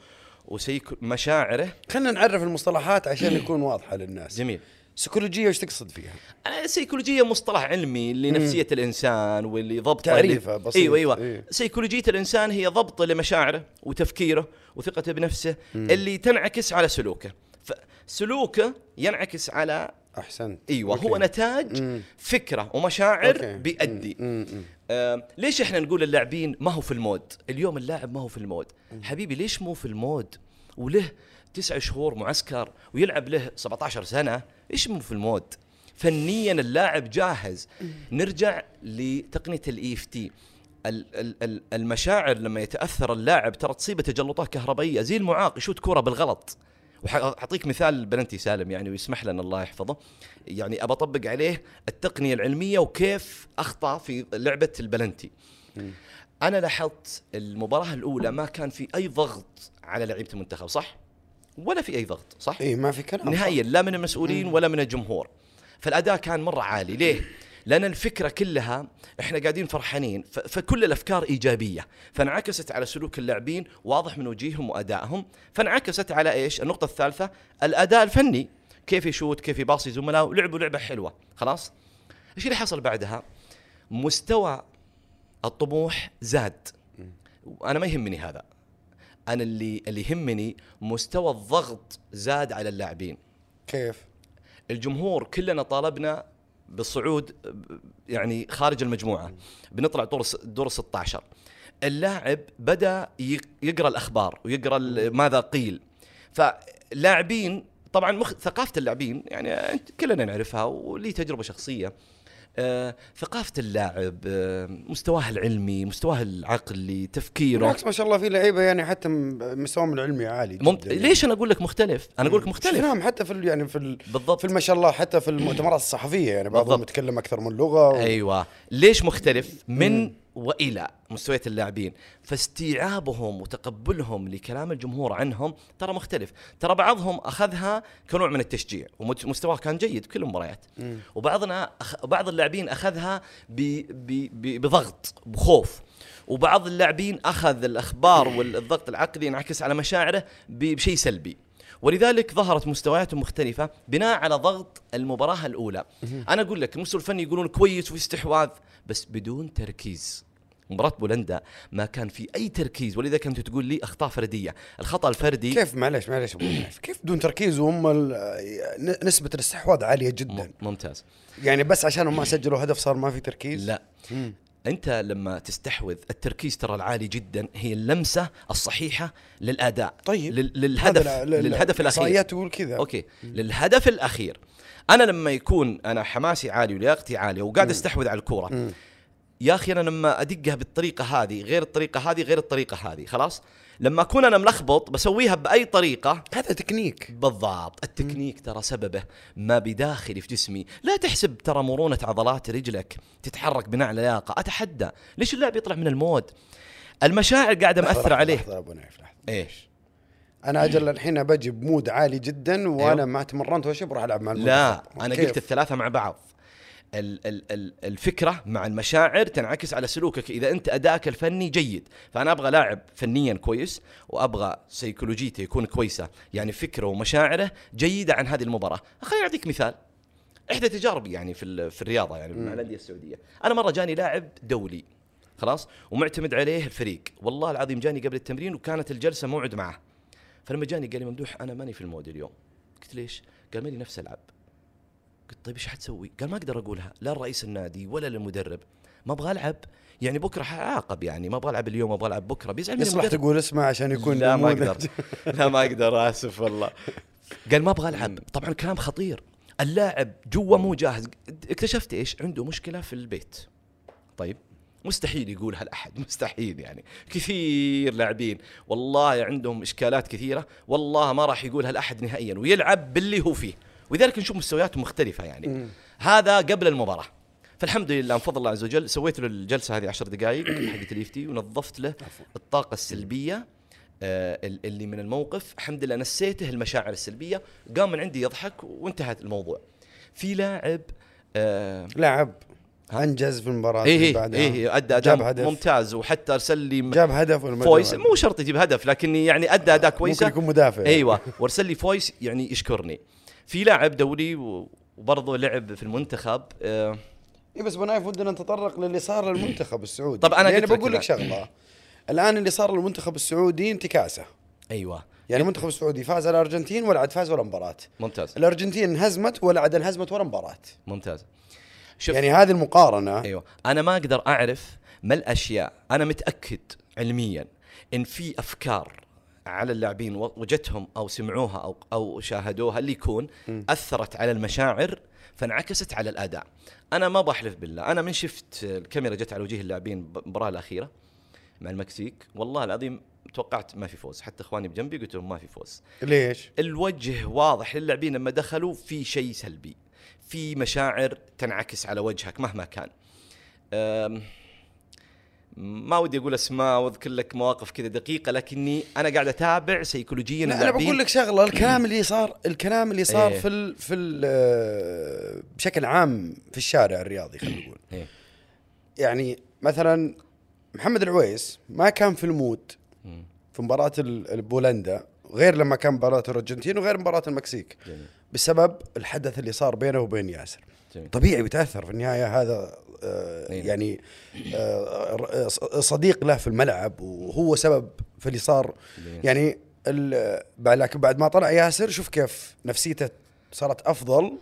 وسيك مشاعره خلينا نعرف المصطلحات عشان يكون واضحة للناس جميل سيكولوجية وش تقصد فيها أنا السيكولوجيه مصطلح علمي لنفسية الإنسان واللي ضبط تعريفه بسيط. أيوه أيوه إيه. سيكولوجية الإنسان هي ضبط لمشاعره وتفكيره وثقته بنفسه اللي تنعكس على سلوكه فسلوكه ينعكس على أحسنت أيوه okay. هو نتاج مم. فكرة ومشاعر okay. بيأدي مم. مم. آه ليش إحنا نقول اللاعبين ما هو في ال mood؟ اليوم اللاعب ما هو في ال mood. حبيبي ليش مو في ال mood؟ وله تسعة شهور معسكر ويلعب له 17 سنة إيش مو في ال mood؟ فنيا اللاعب جاهز. نرجع لتقنية ال EFT المشاعر لما يتأثر اللاعب ترى تصيبه تجلطات كهربائية. زي المعاق يشوت كره بالغلط. وحأعطيك مثال بلنتي سالم يعني ويسمح لنا الله يحفظه. يعني أبى أطبق عليه التقنية العلمية وكيف أخطأ في لعبة البلنتي. أنا لاحظت المباراة الأولى ما كان في أي ضغط على لعيبة المنتخب صح؟ ولا في أي ضغط صح؟ اي ما في كلام نهائيا لا من المسؤولين ولا من الجمهور. فالأداء كان مرة عالي ليه؟ لأن الفكرة كلها إحنا قاعدين فرحانين. فكل الأفكار إيجابية. فانعكست على سلوك اللاعبين واضح من وجيههم وأدائهم. فانعكست على إيش؟ النقطة الثالثة الأداء الفني. كيف يشوت كيف يباصي زملائه ولعبوا لعبة حلوة. خلاص؟ إيش اللي حصل بعدها؟ مستوى الطموح زاد. وأنا ما يهمني هذا. أنا اللي اللي يهمني مستوى الضغط زاد على اللاعبين. كيف؟ الجمهور كلنا طالبنا بالصعود يعني خارج المجموعة بنطلع دور دور ال 16 اللاعب بدأ يقرأ الأخبار ويقرأ ماذا قيل. فاللاعبين طبعا مخ... ثقافة اللاعبين يعني كلنا نعرفها ولي تجربة شخصية. ثقافة اللاعب آه، مستواه العلمي مستواه العقلي تفكيره. بالعكس ما شاء الله في لعيبة يعني حتى مستواهم العلمي عالي جدا ممت... ليش أنا أقول لك مختلف؟ أنا أقول لك مختلف. شفناهم حتى في ال- يعني في ال- بالضبط. في ما شاء الله حتى في المؤتمرات الصحفية يعني بعضهم. يتكلم أكثر من لغة و... أيوه. ليش مختلف؟ من وإلى مستويات اللاعبين. فاستيعابهم وتقبلهم لكلام الجمهور عنهم ترى مختلف. ترى بعضهم أخذها كنوع من التشجيع ومستواه كان جيد كل المباريات. وبعضنا أخ... بعض اللاعبين أخذها ب... ب... ب... بضغط بخوف. وبعض اللاعبين أخذ الأخبار [COUGHS] والضغط العقلي ينعكس على مشاعره ب- بشيء سلبي. ولذلك ظهرت مستويات مختلفة بناء على ضغط المباراة الأولى. أنا أقول لك المستوى الفني يقولون كويس وفي استحواذ بس بدون تركيز. مباراة بولندا ما كان في أي تركيز ولذلك أنت تقول لي أخطاء فردية. الخطأ الفردي كيف؟ معلش معلش كيف بدون تركيز وهم نسبة الاستحواذ عالية جدا؟ ممتاز. يعني بس عشانهم ما سجلوا هدف صار ما في تركيز؟ لا. مم. أنت لما تستحوذ التركيز ترى العالي جدا هي اللمسة الصحيحة للأداء طيب. لل- للهدف للهدف الأخير. تقول كذا. أوكي. للهدف الأخير أنا لما يكون أنا حماسي عالي ولياقتي عالية وقاعد أستحوذ على الكورة. يا أخي أنا لما أدقها بالطريقة هذه غير الطريقة هذه غير الطريقة هذه خلاص؟ لما أكون أنا ملخبط بسويها بأي طريقة. هذا تكنيك. بالضبط. التكنيك ترى سببه ما بداخلي في جسمي. لا تحسب ترى مرونة عضلات رجلك تتحرك بناء على لياقة. أتحدى. ليش اللاعب يطلع من ال mood؟ المشاعر مأثرة لحظة، عليه. لحظة أبو نايف لحظة. إيش؟ أنا أجل الحين بجي بمود عالي جدا وأنا أيوه. ما تمرنت ولا شيء بروح ألعب مع المنتخب لا كيف؟ قلت الثلاثة مع بعض. الفكرة مع المشاعر تنعكس على سلوكك. إذا أنت ادائك الفني جيد فأنا أبغى لاعب فنيا كويس وأبغى سيكولوجيته يكون كويسة يعني فكرة ومشاعره جيدة عن هذه المباراة. خليني أعطيك مثال. إحدى تجاربي يعني في في الرياضة يعني مع الأندية السعودية. أنا مرة جاني لاعب دولي خلاص ومعتمد عليه الفريق. والله العظيم جاني قبل التمرين وكانت الجلسة موعد معه. فلما جاني قال لي ممدوح أنا ماني في المود اليوم. قلت ليش؟ قال ماني نفس العب قلت طيب إيش حتسوي؟ قال ما أقدر أقولها لا لرئيس النادي ولا للمدرب ما أبغى ألعب. يعني بكرة حأعاقب يعني ما أبغى ألعب اليوم أبغى ألعب بكرة. بيزعل مني يصلح. تقول اسمه عشان يكون لا ما. أقدر. لا ما أقدر آسف والله. قال ما أبغى ألعب. طبعا كلام خطير. اللاعب جوا مو جاهز. اكتشفت إيش؟ عنده مشكلة في البيت. طيب مستحيل يقولها لأحد مستحيل يعني. كثير لاعبين. والله عندهم إشكالات كثيرة. والله ما راح يقولها لأحد نهائيا. ويلعب باللي هو فيه. ولذلك نشوف مستوياتهم مختلفة يعني. هذا قبل المباراة. فالحمد لله من فضل الله عز وجل سويت له الجلسة هذه عشر دقائق [COUGHS] حقت اليفتي ونظفت له الطاقة السلبية آه، ال- اللي من الموقف. الحمد لله نسيته المشاعر السلبية قام من عندي يضحك وانتهت الموضوع. في لاعب آه لاعب أنجز في المباراة اللي إيه بعدها. إيه أدى جاب أداء هدف. ممتاز وحتى أرسل لي جاب هدف ولا voice؟ مو شرط يجيب هدف لكني يعني أدى أداء كويسة. ممكن يكون مدافع. أيوه. وأرسل لي voice يعني يشكرني. في لاعب دولي وبرضه لعب في المنتخب آه اي بس بنايف ودنا نتطرق للي صار للمنتخب السعودي. طب أنا يعني بقول لك. شغلة. الآن اللي صار للمنتخب السعودي انتكاسة. أيوه. يعني المنتخب السعودي فاز على الأرجنتين ولا عاد فاز ولا مباراة؟ ممتاز. الأرجنتين انهزمت ولا عاد انهزمت ولا مباراة. ممتاز. شوف. يعني هذه المقارنة. أيوه. أنا ما أقدر أعرف ما الأشياء أنا متأكد علميا إن في أفكار على اللاعبين و- وجتهم أو سمعوها أو أو شاهدوها اللي يكون أثرت على المشاعر فانعكست على الأداء. أنا ما بحلف بالله. أنا من شفت الكاميرا جت على وجه اللاعبين بالمباراه الأخيرة مع المكسيك. والله العظيم توقعت ما في فوز. حتى إخواني بجنبي قلت لهم ما في فوز. ليش؟ الوجه واضح للاعبين لما دخلوا في شيء سلبي في مشاعر تنعكس على وجهك مهما كان. ما ودي أقول أسماء وأذكر لك مواقف كذا دقيقة لكني أنا قاعد أتابع سيكولوجيا أنا بقول لك شغلة الكلام اللي صار الكلام اللي صار إيه. في ال في ال آه، بشكل عام في الشارع الرياضي خلينا نقول إيه. يعني مثلا محمد العويس ما كان في المود. في ال- بولندا غير لما كان مباراة الأرجنتين وغير مباراة المكسيك جميل بسبب الحدث اللي صار بينه وبين ياسر طبيعي بيتاثر في النهاية هذا آه نعم. يعني آه ر- صديق له في الملعب وهو سبب في اللي صار. يعني لكن بعد ما طلع ياسر شوف كيف نفسيته صارت أفضل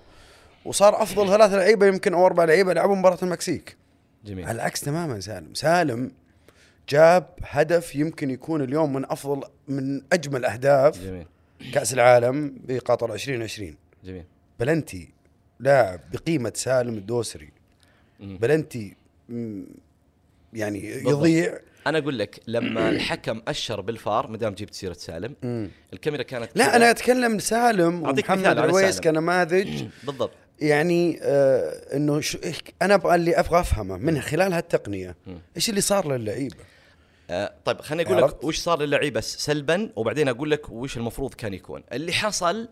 وصار أفضل [LAUGHS] ثلاث لعيبة يمكن أو أربع لعيبة لعبوا مباراة المكسيك. جميل. على العكس تماما سالم. سالم جاب هدف يمكن يكون اليوم من أفضل من أجمل أهداف جميل. كأس العالم بقطر 2020 جميل. بلنتي. لاعب بقيمة سالم الدوسري. بلنتي يعني. يضيع أنا أقول لك لما الحكم أشر بالفار ما دام جبت سيرة سالم. الكاميرا كانت لا. أنا أتكلم سالم ومحمد سالم. كنماذج بالضبط يعني آه إنه شو أنا أبغى اللي أبغى أفهمه من خلال هالتقنية. إيش اللي صار للعيبة آه طيب خليني أقول؟ لك وش صار للعيبة سلبا وبعدين أقول لك وش المفروض كان يكون اللي حصل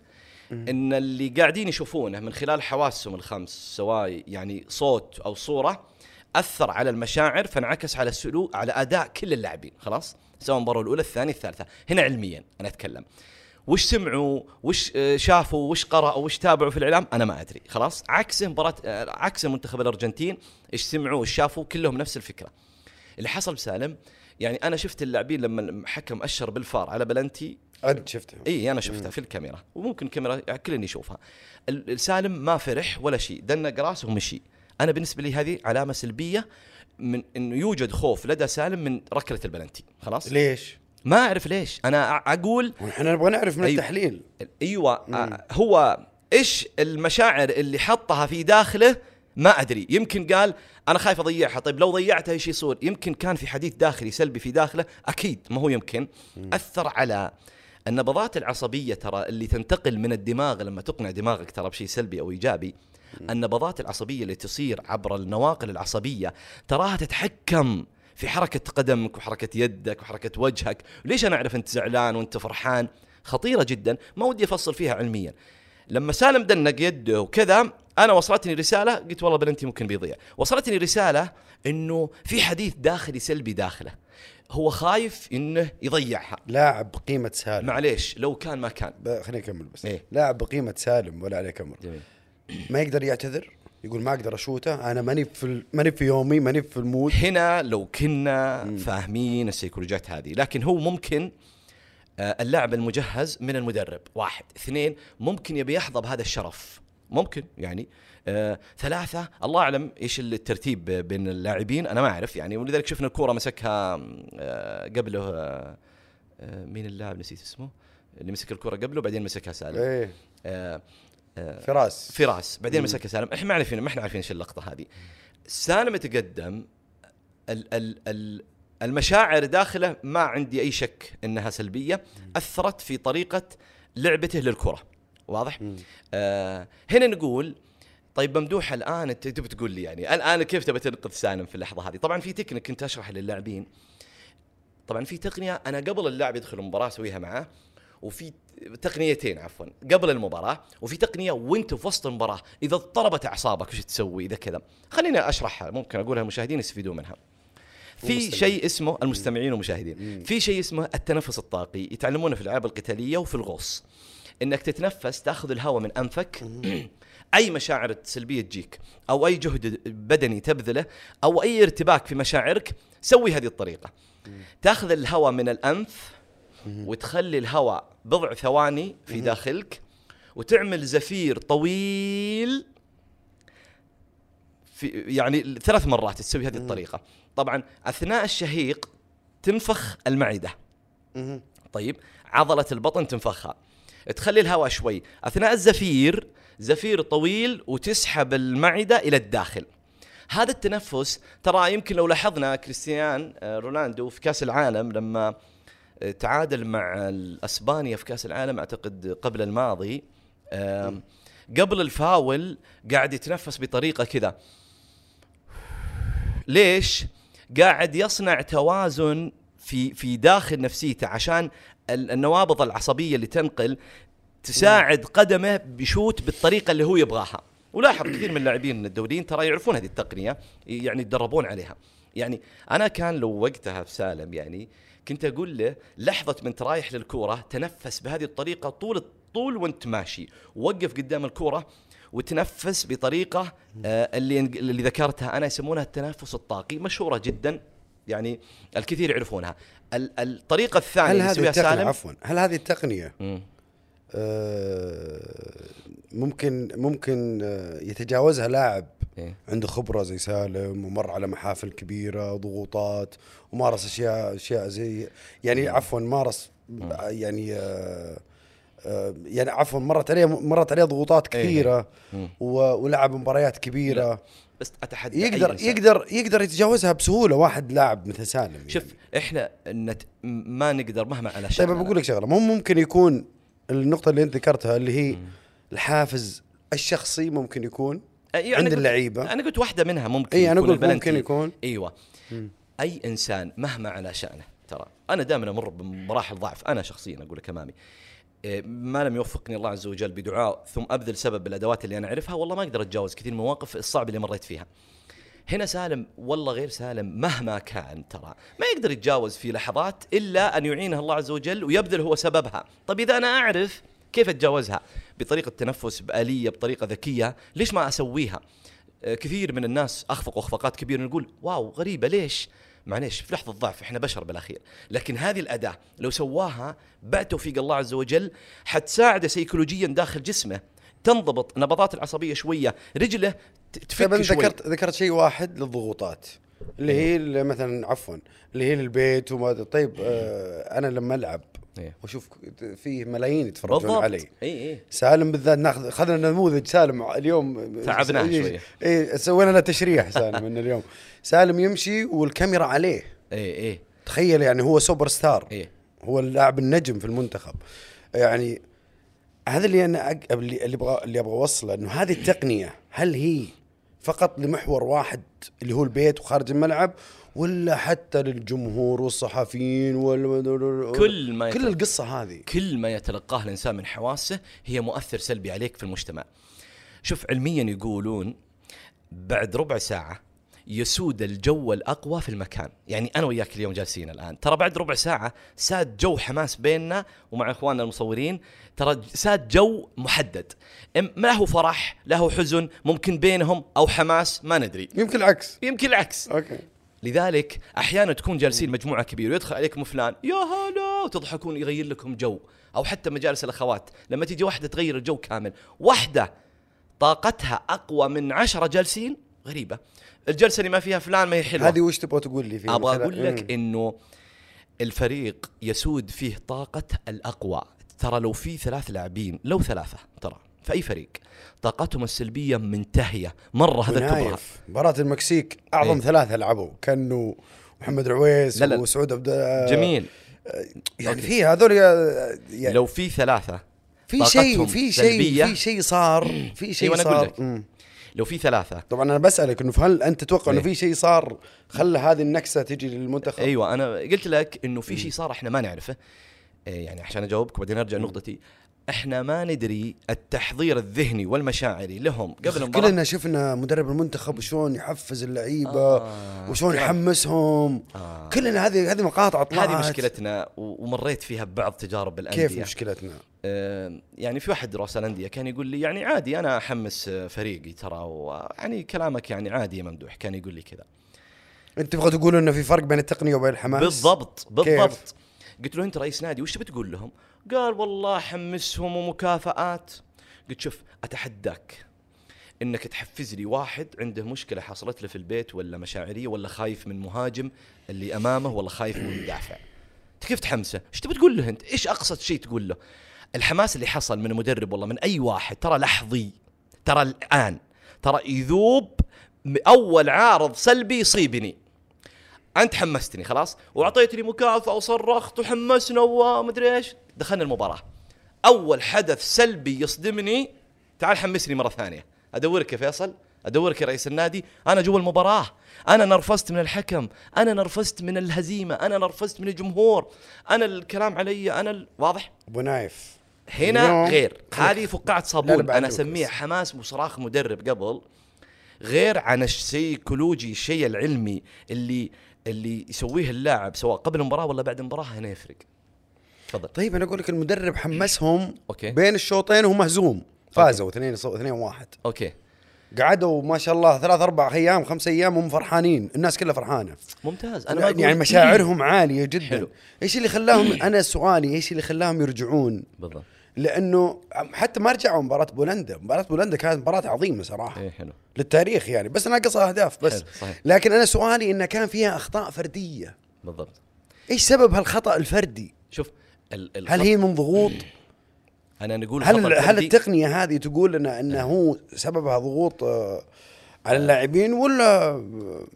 إن اللي قاعدين يشوفونه من خلال حواسهم الخمس سواء يعني صوت أو صورة أثر على المشاعر فانعكس على السلوك على أداء كل اللاعبين. خلاص؟ سواء المباراة الأولى الثانية الثالثة. هنا علميا أنا أتكلم. وش سمعوا؟ وش شافوا؟ وش قرأوا؟ وش تابعوا في الإعلام؟ أنا ما أدري. خلاص؟ عكس مباراة آه، عكس منتخب الأرجنتين إيش سمعوا؟ وش شافوا؟ كلهم نفس الفكرة. اللي حصل بسالم يعني أنا شفت اللاعبين لما الحكم أشر بالفار على بلنتي. انت شفته إي أنا شفتها في الكاميرا. وممكن كاميرا كل يشوفها. ال- السالم ما فرح ولا شيء. دنق راسه ومشي. أنا بالنسبة لي هذه علامة سلبية من إنه يوجد خوف لدى سالم من ركلة البلنتي. خلاص؟ ليش؟ ما أعرف ليش. أنا أقول ونحن نبغى نعرف من أيوه. التحليل. أيوه. آه، هو إيش المشاعر اللي حطها في داخله؟ ما أدري. يمكن قال أنا خايف أضيعها. طيب لو ضيعتها إيش يصير؟ يمكن كان في حديث داخلي سلبي في داخله. أكيد ما هو يمكن. أثر على النبضات العصبية ترى اللي تنتقل من الدماغ لما تقنع دماغك ترى بشيء سلبي أو إيجابي النبضات العصبية اللي تصير عبر النواقل العصبية تراها تتحكم في حركة قدمك وحركة يدك وحركة وجهك. ليش أنا أعرف أنت زعلان وأنت فرحان؟ خطيرة جدا. ما ودي أفصل فيها علميا. لما سالم دنق يده وكذا أنا وصلتني رسالة قلت والله بلنتي ممكن بيضيع. وصلتني رسالة إنه في حديث داخلي سلبي داخله. هو خايف إنه يضيعها. لاعب بقيمة سالم. معليش لو كان ما كان. خليني أكمل بس. إيه. لاعب بقيمة سالم ولا عليك أمر. جميل. ما يقدر يعتذر؟ يقول ما أقدر أشوته. أنا ماني في ماني في يومي ماني في ال mood. هنا لو كنا فاهمين السيكولوجيات هذه. لكن هو ممكن آه، اللاعب المجهز من المدرب. واحد. اثنين ممكن يبي يحظى بهذا الشرف. ممكن يعني. آه، ثلاثة الله أعلم إيش الترتيب بين اللاعبين أنا ما أعرف يعني. ولذلك شفنا الكورة مسكها آه، قبله آه، آه، مين اللاعب نسيت اسمه؟ اللي مسك الكرة قبله بعدين مسكها سالم. إيه. آه، آه، فراس. فراس بعدين مسكها سالم. إحنا ما عارفين ما إحنا عارفين إيش اللقطة هذه. سالم يتقدم ال ال ال المشاعر داخله ما عندي أي شك إنها سلبية أثرت في طريقة لعبته للكرة. واضح؟ آه هنا نقول طيب ممدوح الآن أنت تبي تقول لي يعني الآن كيف تبي تنقذ سالم في اللحظة هذه؟ طبعا في تكنيك كنت اشرح للاعبين. طبعا في تقنية أنا قبل اللاعب يدخل المباراة أسويها معاه وفي تقنيتين عفوا قبل المباراة وفي تقنية وانت في وسط المباراة إذا اضطربت أعصابك وش تسوي؟ إذا كذا. خليني أشرحها ممكن أقولها المشاهدين يستفيدون منها. في. شيء اسمه المستمعين والمشاهدين. في شيء اسمه التنفس الطاقي يتعلمونه في الألعاب القتالية وفي الغوص. إنك تتنفس تأخذ الهواء من أنفك أي مشاعر سلبيه تجيك أو أي جهد بدني تبذله أو أي ارتباك في مشاعرك سوي هذه الطريقة. تأخذ الهواء من الأنف وتخلي الهواء بضع ثواني في داخلك وتعمل زفير طويل في يعني ثلاث مرات تسوي هذه الطريقة. طبعا أثناء الشهيق تنفخ المعدة. طيب عضلة البطن تنفخها. تخلي الهواء شوي. أثناء الزفير زفير طويل وتسحب المعدة إلى الداخل. هذا التنفس ترى يمكن لو لاحظنا كريستيان آه، رونالدو في كأس العالم لما آه، تعادل مع اسبانيا في كأس العالم أعتقد قبل الماضي قبل الفاول قاعد يتنفس بطريقة كذا. ليش؟ قاعد يصنع توازن في في داخل نفسيته عشان النوابض العصبية اللي تنقل تساعد قدمه بشوت بالطريقة اللي هو يبغاها. ولاحظ كثير من اللاعبين الدوليين ترى يعرفون هذه التقنية يعني يتدربون عليها. يعني أنا كان لو وقتها في سالم يعني كنت أقول له لحظة من رايح للكورة تنفس بهذه الطريقة طول الطول وأنت ماشي. وقف قدام الكورة وتنفس بطريقة آه اللي اللي ذكرتها أنا يسمونها التنفس الطاقي مشهورة جدا يعني الكثير يعرفونها ال- الطريقة الثانية هل هذه التقنية سالم عفوا هل هذه التقنية. آه، ممكن ممكن آه، يتجاوزها لاعب إيه. عنده خبرة زي سالم ومر على محافل كبيرة ضغوطات ومارس أشياء أشياء زي يعني عفوا مارس يعني آه، يعني عفوا مرت عليه مرت عليه ضغوطات إيه. كثيرة مم. و- ولعب مباريات كبيرة بس أتحدى أي يقدر إنسان. يقدر يقدر يتجاوزها بسهولة واحد لاعب مثل سالم يعني. شوف إحنا نت... ما نقدر مهما على طيب شأننا. بقول لك شغلة مو ممكن يكون النقطة اللي أنت ذكرتها اللي هي الحافز الشخصي ممكن يكون يعني عند قلت- اللعيبة أنا قلت واحدة منها ممكن إي أنا البلنتي. ممكن يكون أيوه أي إنسان مهما على شانه ترى أنا دائما أمر بمراحل ضعف أنا شخصيا أقول لك أمامي إيه، ما لم يوفقني الله عز وجل بدعاء ثم أبذل سبب بالأدوات اللي أنا أعرفها والله ما أقدر أتجاوز كثير من المواقف الصعبة اللي مريت فيها. هنا سالم والله غير سالم مهما كان ترى ما يقدر يتجاوز في لحظات إلا أن يعينه الله عز وجل ويبذل هو سببها، طيب إذا أنا أعرف كيف أتجاوزها بطريقة تنفس بآلية بطريقة ذكية، ليش ما أسويها؟ آه، كثير من الناس اخفقوا أخفاقات كبيرة نقول واو غريبة ليش؟ معليش في لحظة ضعف إحنا بشر بالأخير، لكن هذه الأداة لو سواها بعد توفيق الله عز وجل حتساعده سيكولوجيا داخل جسمه تنضبط نبضات العصبية شوية، رجله طيب تفك أنا شوي. ذكرت ذكرت شيء واحد للضغوطات اللي هي اللي مثلا عفوا اللي هي للبيت وما طيب آه أنا لما ألعب إيه. واشوف في ملايين يتفرجون علي اي اي سالم بالذات ناخذ اخذنا نموذج سالم اليوم. تعبناه إيه، شوية. اي سوينا له تشريح سالم من اليوم. سالم يمشي والكاميرا عليه. اي اي تخيل يعني هو سوبر ستار. اي هو اللاعب النجم في المنتخب. يعني هذا اللي أنا أق... اللي أبغى اللي أبغى أوصله إنه هذه التقنية هل هي فقط لمحور واحد اللي هو البيت وخارج الملعب ولا حتى للجمهور والصحفيين وال كل ما كل يتم- القصة هذه كل ما يتلقاه الإنسان من حواسه هي مؤثر سلبي عليك في المجتمع. شوف علميا يقولون بعد ربع ساعة يسود الجو الأقوى في المكان. يعني أنا وياك اليوم جالسين الآن. ترى بعد ربع ساعة ساد جو حماس بيننا ومع إخواننا المصورين. ترى ساد جو محدد. ما هو فرح له حزن ممكن بينهم أو حماس ما ندري. يمكن العكس. يمكن العكس. okay. لذلك أحيانا تكون جالسين مجموعة كبيرة ويدخل عليكم فلان يا هلا! وتضحكون يغير لكم جو. أو حتى مجالس الأخوات لما تيجي واحدة تغير الجو كامل. واحدة طاقتها أقوى من عشرة جالسين غريبة. الجلسة اللي ما فيها فلان ما هي حلوة هذه وش تبغى تقول لي فيه أبغى؟ أقول لك. إنه الفريق يسود فيه طاقة الأقوى ترى لو في ثلاث لاعبين لو ثلاثة ترى في أي فريق طاقتهم السلبية منتهية مرة هذا الكبرى ونايف مباراة المكسيك أعظم إيه. ثلاثة لعبوا كانوا محمد العويس لا لا. وسعود عبد جميل يعني okay. في هذول يعني لو في ثلاثة في شيء في شيء. في شيء صار [CLEARS THROAT] في شيء أيوة أقول صار. لو في ثلاثة. طبعا أنا بسألك إنه هل أنت تتوقع إنه إيه. في شيء صار خلى هذه النكسة تجي للمنتخب؟ أيوه أنا قلت لك إنه في شيء صار إحنا ما نعرفه. إيه يعني عشان أجاوبك وبعدين أرجع لنقطتي إحنا ما ندري التحضير الذهني والمشاعري لهم قبل المباراه كلنا شفنا مدرب المنتخب وشلون يحفز اللعيبة آه، وشلون. يحمسهم آه. كلنا هذه هذه مقاطع طلعت هذه مشكلتنا ومريت فيها ببعض تجارب الانديه كيف مشكلتنا؟ آه، يعني في واحد رؤساء الأندية كان يقول لي يعني عادي أنا أحمس فريقي ترى ويعني كلامك يعني عادي يا ممدوح كان يقول لي كذا انت تبغى تقول انه في فرق بين التقنية وبين الحماس؟ بالضبط بالضبط كيف؟ قلت له أنت رئيس نادي وش بتقول لهم؟ قال والله حمسهم ومكافآت قلت شوف أتحداك إنك تحفز لي واحد عنده مشكلة حصلت له في البيت ولا مشاعرية ولا خايف من مهاجم اللي أمامه ولا خايف من مدافع أنت كيف تحمسه؟ إيش تبي تقول له أنت؟ إيش أقصد شيء تقول له؟ الحماس اللي حصل من المدرب والله من أي واحد ترى لحظي ترى الآن ترى يذوب أول عارض سلبي يصيبني أنت حمستني خلاص؟ وأعطيتني مكافأة وصرخت وحمسنا ومدري إيش. دخلنا المباراة. أول حدث سلبي يصدمني. تعال حمسني مرة ثانية. أدورك يا فيصل. أدورك يا رئيس النادي. أنا جوا المباراة. أنا نرفزت من الحكم. أنا نرفزت من الهزيمة. أنا نرفزت من الجمهور. أنا الكلام علي. أنا ال... واضح؟ أبو نايف. هنا غير. هذه فقاعة صابون. أنا أسميها. حماس وصراخ مدرب قبل. غير عن السيكولوجي الشيء العلمي اللي اللي يسويه اللاعب سواء قبل المباراة ولا بعد المباراة هنا يفرق. تفضل. طيب أنا أقول لك المدرب حمسهم okay. بين الشوطين وهو مهزوم. فازوا اثنين اثنين واحد. okay. قعدوا ما شاء الله ثلاث أربع أيام خمس أيام هم فرحانين. الناس كلها فرحانة. ممتاز. أنا يعني أقول- مشاعرهم عالية جدا. حلو. إيش اللي خلاهم؟ أنا سؤالي إيش اللي خلاهم يرجعون؟ بالضبط. لأنه حتى ما رجعوا مباراة بولندا. مباراة بولندا كانت مباراة عظيمة صراحة. إيه حلو. للتاريخ يعني. بس ناقصها أهداف بس. حلو، صحيح. لكن أنا سؤالي انها كان فيها أخطاء فردية. بالضبط. إيش سبب هالخطأ الفردي؟ شوف ال ال هل هي من ضغوط؟ [CLEARS THROAT] أنا نقول هل هل. التقنية هذه تقول لنا إنه هو سببها ضغوط آه، على اللاعبين ولا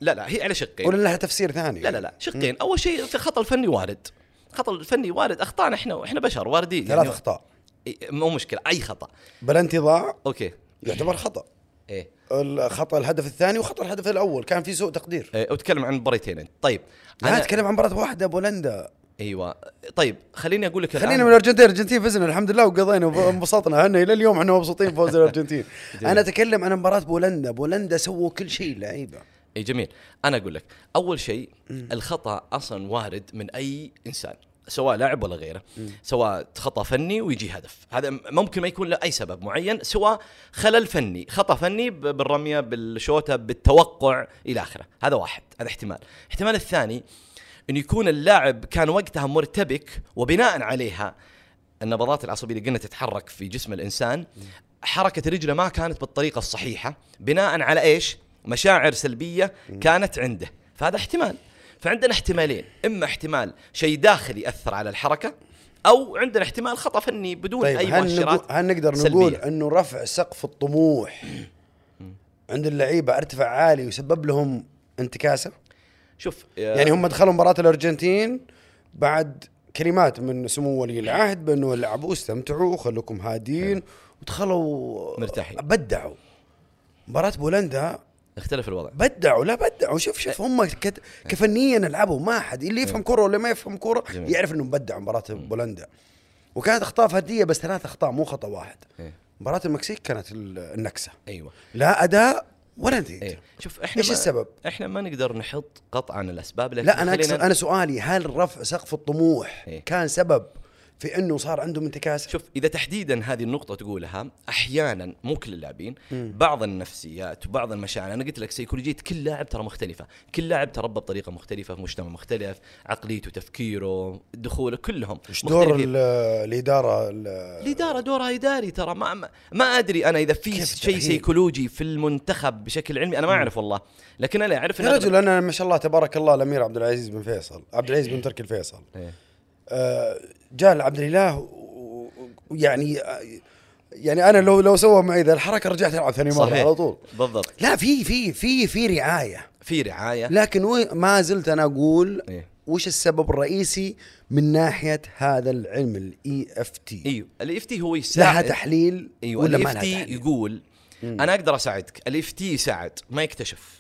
لا لا هي على شقين. ولا لها تفسير ثاني؟ لا لا لا شقين. أول شيء الخطا الفني وارد. الخطا الفني وارد. اخطانا إحنا إحنا بشر واردين ثلاث أخطاء. إيه، مو مشكلة أي خطأ. بلنتي ضاع okay. يعتبر خطأ. إيه. الخطأ الهدف الثاني وخطأ الهدف الأول كان في سوء تقدير. إيه، وتكلم عن مباريتين أنت. طيب لا أتكلم عن مباراة واحدة بولندا. أيوه. طيب خليني أقول لك خلينا من الأرجنتين. الأرجنتين فزنا الحمد لله وقضينا وانبسطنا هنا إلى اليوم إحنا مبسوطين بفوز الأرجنتين. [LAUGHS] أنا أتكلم عن مباراة بولندا. بولندا سووا كل شيء اللعيبه اي جميل. أنا أقول لك أول شيء الخطأ أصلا وارد من أي إنسان. سواء لاعب ولا غيره سواء خطأ فني ويجي هدف. هذا ممكن ما يكون له أي سبب معين سواء خلل فني خطأ فني بالرمية بالشوطه بالتوقع إلى آخره. هذا واحد هذا احتمال. الاحتمال الثاني انه يكون اللاعب كان وقتها مرتبك وبناء عليها النبضات العصبية اللي قلنا تتحرك في جسم الإنسان حركة رجله ما كانت بالطريقة الصحيحة بناء على إيش؟ مشاعر سلبية كانت عنده. فهذا احتمال. فعندنا احتمالين إما احتمال شيء داخلي يأثر على الحركة أو عندنا احتمال خطأ فني بدون طيب أي هل, مؤشرات هل نقدر سلبية. نقول إنه رفع سقف الطموح عند اللعيبة ارتفاع عالي وسبب لهم انتكاسة شوف يعني هم دخلوا مباراة الأرجنتين بعد كلمات من سمو ولي العهد بأنه العبوا استمتعوا خلوكم هادين ودخلوا مرتاحين. بدعوا مباراة بولندا اختلف الوضع. بدعوا لا بدعوا. شوف شوف هم كت- كفنيا لعبوا ما حد اللي يفهم كورة ولا ما يفهم كورة. يعرف إنهم بدعوا مباراة بولندا. وكانت أخطاء فردية بس ثلاث أخطاء مو خطأ واحد. مباراة المكسيك كانت ال- النكسة. أيوه. لا أداء ولا نتيجة. أيوه. شوف إحنا إيش السبب؟ إحنا ما نقدر نحط قطعا الأسباب لكن لا أنا أنا سؤالي هل رفع سقف الطموح إيه. كان سبب في أنه صار عندهم انتكاسة؟ شوف إذا تحديدا هذه النقطة تقولها أحيانا مو كل اللاعبين بعض النفسيات وبعض المشاعر. أنا قلت لك سيكولوجيه كل لاعب ترى مختلفة. كل لاعب تربى بطريقة مختلفة في مجتمع مختلف عقليته تفكيره دخوله كلهم إيش دور الإدارة؟ ال- الإدارة دورها إداري ترى. ما ما, أدري أنا إذا في شيء؟ سيكولوجي في المنتخب بشكل علمي أنا ما أعرف والله. لكن أنا أعرف يا رجل أنا ما شاء الله تبارك الله الأمير عبد العزيز بن فيصل عبد العزيز بن تركي الفيصل. إيه. آه، جاء لعبد الإله ويعني يعني أنا لو لو سوى معي ذا الحركة رجعت ألعب ثاني مرة على طول. بالضبط. لا في في في في رعاية. في رعاية. لكن ما زلت أنا أقول إيه. وش السبب الرئيسي من ناحية هذا العلم ال EFT أيوه. ال EFT هو يساعد. لها تحليل أيوه. ولا ما لها ال EFT تحليل؟ يقول أنا أقدر أساعدك. ال EFT يساعد ما يكتشف.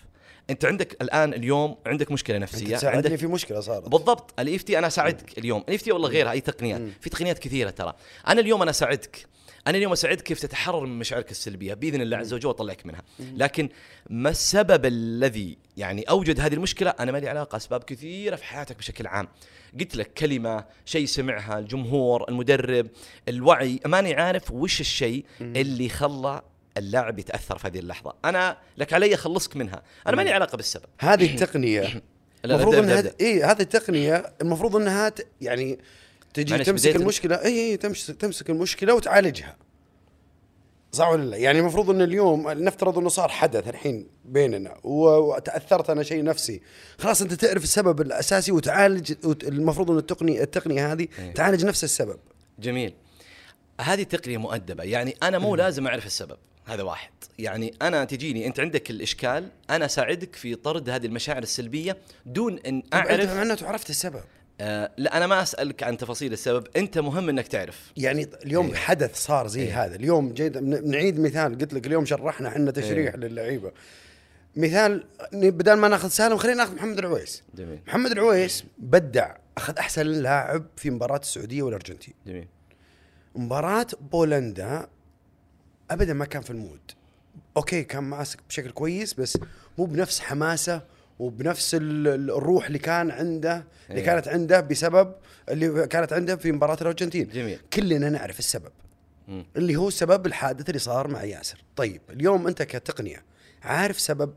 انت عندك الآن اليوم عندك مشكلة انت نفسيه تساعدني عندك في مشكلة صارت. بالضبط. ال EFT أنا أساعدك اليوم. ال EFT والله غيرها أي تقنيات في تقنيات كثيرة ترى. أنا اليوم أنا أساعدك. أنا اليوم أساعدك كيف تتحرر من مشاعرك السلبية. بإذن الله عز وجل واطلعك منها. لكن ما السبب الذي يعني أوجد هذه المشكلة؟ أنا ما لي علاقة أسباب كثيرة في حياتك بشكل عام. قلت لك كلمة شيء سمعها الجمهور المدرب الوعي. ماني عارف وش الشيء اللي خلى اللاعب يتأثر في هذه اللحظة. أنا لك علي أخلصك منها. أنا ما لي علاقة بالسبب. هذه التقنية. المفروض إنها. اي هذه التقنية المفروض إنها ت- يعني تجي تمسك المشكلة. اي اي تمسك تمسك المشكلة وتعالجها. صح ولا لا؟ يعني المفروض إن اليوم نفترض إنه صار حدث الحين بيننا وتأثرت أنا شيء نفسي، خلاص أنت تعرف السبب الأساسي وتعالج وت- المفروض إن التقنية التقنية هذه إيه. تعالج نفس السبب. جميل. هذه تقنية مؤدبة. يعني أنا مو لازم أعرف السبب. هذا واحد يعني أنا تجيني أنت عندك الإشكال أنا أساعدك في طرد هذه المشاعر السلبية دون أن أنت أعرف معناته عرفت السبب. آه لا أنا ما أسألك عن تفاصيل السبب أنت مهم أنك تعرف يعني اليوم إيه. حدث صار زي إيه. هذا اليوم جيد نعيد مثال قلت لك اليوم شرحنا إحنا تشريح إيه. للعيبة مثال بدل ما ناخذ سالم خلينا ناخذ محمد العويس جميل محمد العويس بدع أخذ أحسن لاعب في مباراة السعودية والأرجنتين جميل مباراة بولندا ابدا ما كان في ال mood. okay كان ماسك بشكل كويس بس مو بنفس حماسه وبنفس ال- ال- الروح اللي كان عنده اللي إيه. كانت عنده بسبب اللي كانت عنده في مباراة الأرجنتين. جميل. كلنا نعرف السبب. اللي هو سبب الحادث اللي صار مع ياسر. طيب اليوم أنت كتقنية عارف سبب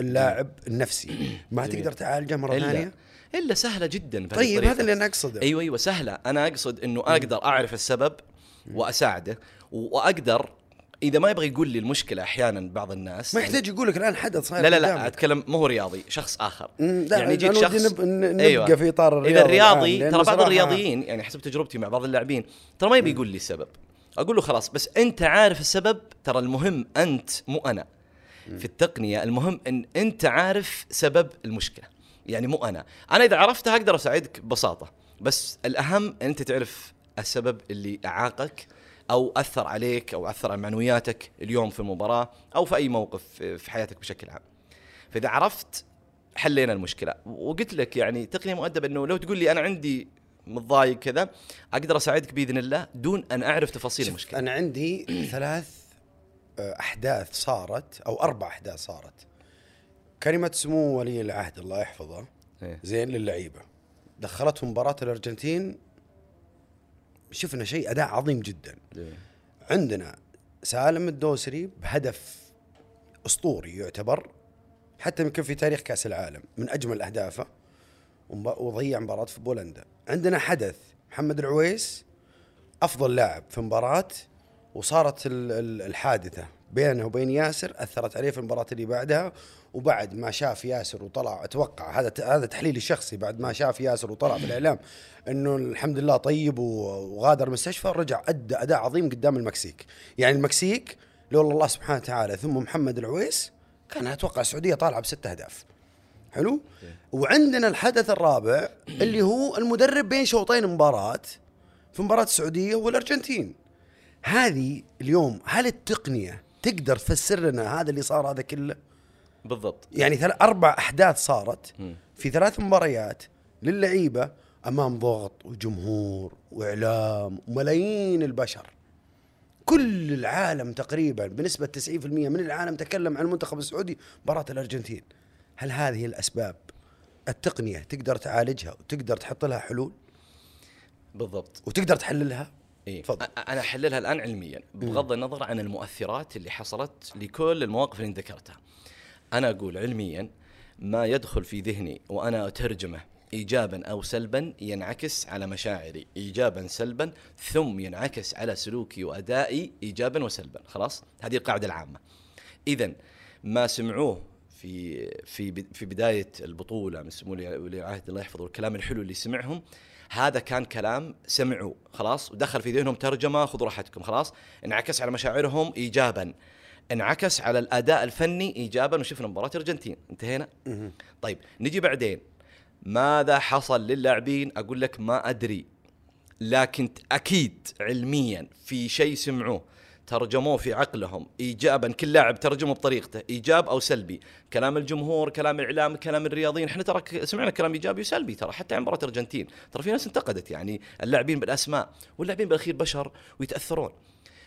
اللاعب النفسي؟ [COUGHS] ما جميل. تقدر تعالجه مرة ثانية؟ إلا سهلة جدا طيب. هذا اللي أنا أقصده. أيوه أيوه سهلة. أنا أقصد إنه أقدر أعرف السبب وأساعده وأقدر إذا ما يبغى يقول لي المشكلة أحيانا بعض الناس ما يحتاج يقول لك الآن حدث صاير لا لا لا. أتكلم مو هو رياضي شخص آخر. لا يعني ودي شخص نب- نبقى في إطار الرياضي اذا الرياضي ترى بعض الرياضيين يعني حسب تجربتي مع بعض اللاعبين ترى ما يبي يقول لي السبب أقول له خلاص بس أنت عارف السبب ترى المهم أنت مو أنا. في التقنية المهم إن أنت عارف سبب المشكلة. يعني مو أنا. أنا إذا عرفتها أقدر أساعدك ببساطة بس الأهم ان أنت تعرف السبب اللي أعاقك أو أثر عليك أو أثر على معنوياتك اليوم في المباراة أو في أي موقف في حياتك بشكل عام. فإذا عرفت حلينا المشكلة. وقلت لك يعني تقنية مؤدبة إنه لو تقول لي أنا عندي متضايق كذا أقدر أساعدك بإذن الله دون أن أعرف تفاصيل المشكلة. أنا عندي [CLEARS THROAT] ثلاث آه، أحداث صارت أو أربع أحداث صارت. كلمة سمو ولي العهد الله يحفظه. إيه. زين للعيبة. دخلتهم مباراة الأرجنتين شفنا شيء اداء عظيم جدا. عندنا سالم الدوسري بهدف أسطوري يعتبر حتى يمكن في تاريخ كأس العالم من أجمل أهدافه وضيع مباراة في بولندا. عندنا حدث محمد العويس أفضل لاعب في مباراة وصارت ال- ال- الحادثة. بينه وبين ياسر أثرت عليه في المباراة اللي بعدها وبعد ما شاف ياسر وطلع أتوقع هذا هذا تحليلي الشخصي بعد ما شاف ياسر وطلع في الإعلام إنه الحمد لله طيب وغادر المستشفى رجع أدى أداء عظيم قدام المكسيك. يعني المكسيك لولا الله سبحانه وتعالى ثم محمد العويس كان أتوقع السعودية طالعة بست أهداف. حلو؟ وعندنا الحدث الرابع اللي هو المدرب بين شوطين مباراة في مباراة السعودية والأرجنتين. هذه اليوم هل التقنية تقدر تفسر لنا هذا اللي صار هذا كله؟ بالضبط. يعني ثل- أربع أحداث صارت. في ثلاث مباريات للعيبة أمام ضغط وجمهور وإعلام وملايين البشر. كل العالم تقريبا بنسبة 90% من العالم تكلم عن المنتخب السعودي مباراة الأرجنتين. هل هذه الأسباب التقنية تقدر تعالجها وتقدر تحط لها حلول؟ بالضبط. وتقدر تحللها؟ إيه؟ تفضل. أ- أنا أحللها الآن علميا بغض النظر عن المؤثرات اللي حصلت لكل المواقف اللي ذكرتها. أنا أقول علميا ما يدخل في ذهني وأنا أترجمه ايجابا أو سلبا ينعكس على مشاعري. ايجابا سلبا ثم ينعكس على سلوكي وأدائي ايجابا وسلبا. خلاص؟ هذه القاعدة العامة. اذا ما سمعوه في في في بداية البطولة من سمو ولي العهد الله يحفظه والكلام الحلو اللي سمعهم هذا كان كلام سمعوا خلاص؟ ودخل في ذهنهم ترجمة خذوا راحتكم خلاص؟ انعكس على مشاعرهم ايجابا. انعكس على الأداء الفني ايجابا. وشفنا مباراه الأرجنتين انتهينا؟ طيب نجي بعدين. ماذا حصل للاعبين؟ أقول لك ما أدري لكن أكيد علميا في شيء سمعوه. ترجموه في عقلهم. ايجابا كل لاعب ترجمه بطريقته. إيجاب أو سلبي. كلام الجمهور كلام الاعلام كلام الرياضيين. إحنا ترى سمعنا كلام إيجابي وسلبي ترى حتى عن مباراة الأرجنتين. ترى في ناس انتقدت يعني اللاعبين بالأسماء واللاعبين بالأخير بشر ويتأثرون.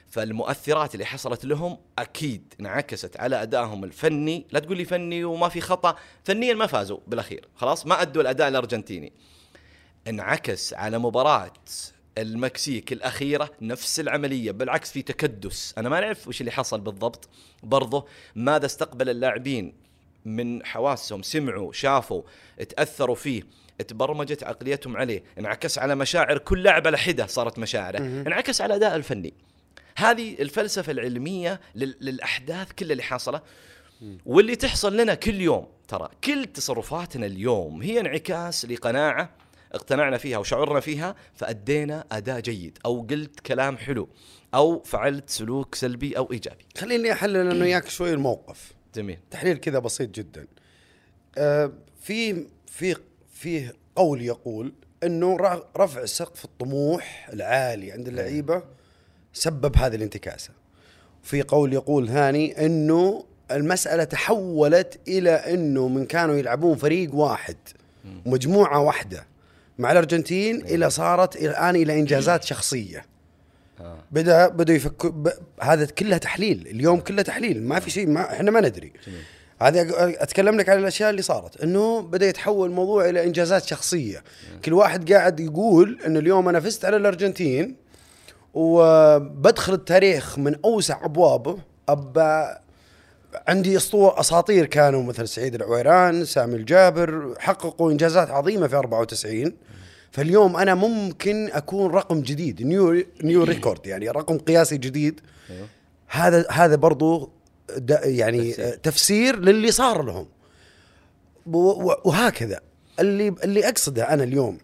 فالمؤثرات اللي حصلت لهم أكيد انعكست على أدائهم الفني. لا تقول لي فني وما في خطأ. فنيا ما فازوا بالأخير. خلاص ما أدوا الأداء الأرجنتيني. انعكس على مباراة المكسيك الأخيرة نفس العملية بالعكس في تكدس. أنا ما نعرف وش اللي حصل بالضبط. برضه ماذا استقبل اللاعبين من حواسهم سمعوا شافوا تأثروا فيه تبرمجت عقليتهم عليه انعكس على مشاعر كل لاعب على حدة صارت مشاعره انعكس على أداء الفني. هذه الفلسفة العلمية لل- للأحداث كل اللي حاصلة. واللي تحصل لنا كل يوم ترى كل تصرفاتنا اليوم هي انعكاس لقناعة اقتنعنا فيها وشعرنا فيها فأدينا أداء جيد أو قلت كلام حلو أو فعلت سلوك سلبي أو إيجابي. خليني أحلل أنا وياك شوي الموقف. جميل. تحليل كذا بسيط جدا. آه، في في في قول يقول إنه رفع سقف الطموح العالي عند اللعيبة سبب هذه الانتكاسة. في قول يقول ثاني إنه المسألة تحولت إلى إنه من كانوا يلعبون فريق واحد مجموعة واحدة. مع الأرجنتين إلى صارت الآن إلى إنجازات شخصية. آه. بدا بدوا يفكر ب... هذا كلها تحليل اليوم كله تحليل ما في شيء ما إحنا ما ندري. هذه أتكلم لك على الأشياء اللي صارت إنه بدأ يتحول الموضوع إلى إنجازات شخصية. كل واحد قاعد يقول إنه اليوم أنا فزت على الأرجنتين وبدخل التاريخ من أوسع ابوابه ابى عندي اسطوره أساطير كانوا مثل سعيد العويران سامي الجابر حققوا إنجازات عظيمة في 94 فاليوم أنا ممكن أكون رقم جديد new new record يعني رقم قياسي جديد. أيوه. هذا هذا برضو يعني تفسير. تفسير, للي صار لهم. وهكذا. اللي اللي أقصده أنا اليوم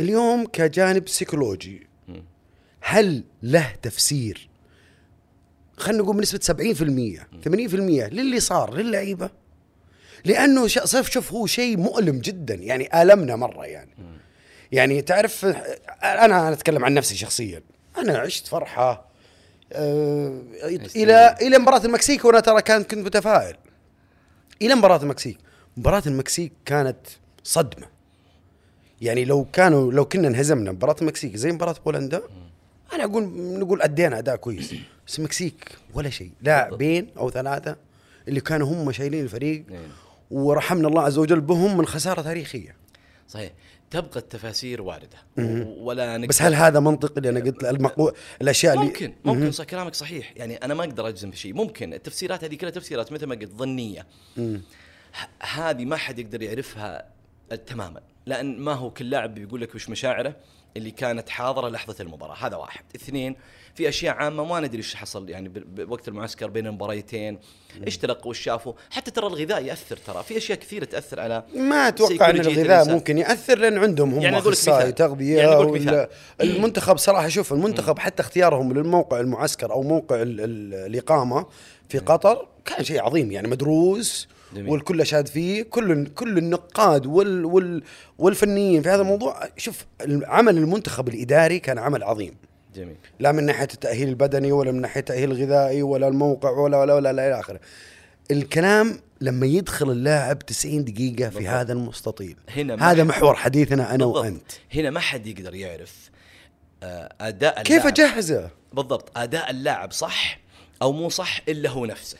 اليوم كجانب سيكولوجي هل له تفسير؟ خلينا نقول بنسبة 70% 80% للي صار للعيبة. لأنه ش- صف شوف هو شيء مؤلم جدا يعني آلمنا مرة يعني. يعني تعرف أنا أتكلم عن نفسي شخصيا. أنا عشت فرحة آه إلى إلى مباراة المكسيك وأنا ترى كان كنت متفائل. إلى مباراة المكسيك. مباراة المكسيك كانت صدمة. يعني لو كانوا لو كنا انهزمنا مباراة المكسيك زي مباراة بولندا أنا أقول نقول أدينا أداء كويس. بس المكسيك ولا شيء. لاعبين أو ثلاثة اللي كانوا هم شايلين الفريق نعم. ورحمنا الله عز وجل بهم من خسارة تاريخية. صحيح. تبقى التفاسير واردة. و- ولا نقدر بس هل هذا منطق اللي أنا قلت المقو... الأشياء اللي ممكن ممكن صح كلامك صحيح. يعني أنا ما أقدر أجزم في شيء. ممكن التفسيرات هذه كلها تفسيرات مثل ما قلت ظنية. ه- هذه ما حد يقدر يعرفها تماما. لأن ما هو كل لاعب بيقول لك وش مشاعره اللي كانت حاضرة لحظة المباراة. هذا واحد. اثنين في أشياء عامة ما ندري إيش حصل يعني بوقت المعسكر بين المباريتين إيش تلقوا وش شافوا حتى ترى الغذاء يأثر ترى في أشياء كثيرة تأثر على ما أتوقع إن الغذاء الإنسان. ممكن يأثر لأن عندهم هم يعني أقول لك أخصائي مثال. تغذية يعني مثال. المنتخب صراحة شوف المنتخب حتى اختيارهم للموقع المعسكر أو موقع ال- ال- الإقامة في قطر كان شيء عظيم يعني مدروس جميل. والكل شاد فيه كل كل النقاد وال وال والفنيين في هذا الموضوع شوف عمل المنتخب الإداري كان عمل عظيم جميل. لا من ناحية التأهيل البدني ولا من ناحية التأهيل الغذائي ولا الموقع ولا ولا ولا, إلى آخره. الكلام لما يدخل اللاعب 90 دقيقة في بالضبط. هذا المستطيل. هنا هذا محور حديثنا أنا بالضبط. وأنت. هنا ما حد يقدر يعرف آه، أداء كيف اجهزه؟ بالضبط. أداء اللاعب صح أو مو صح إلا هو نفسه.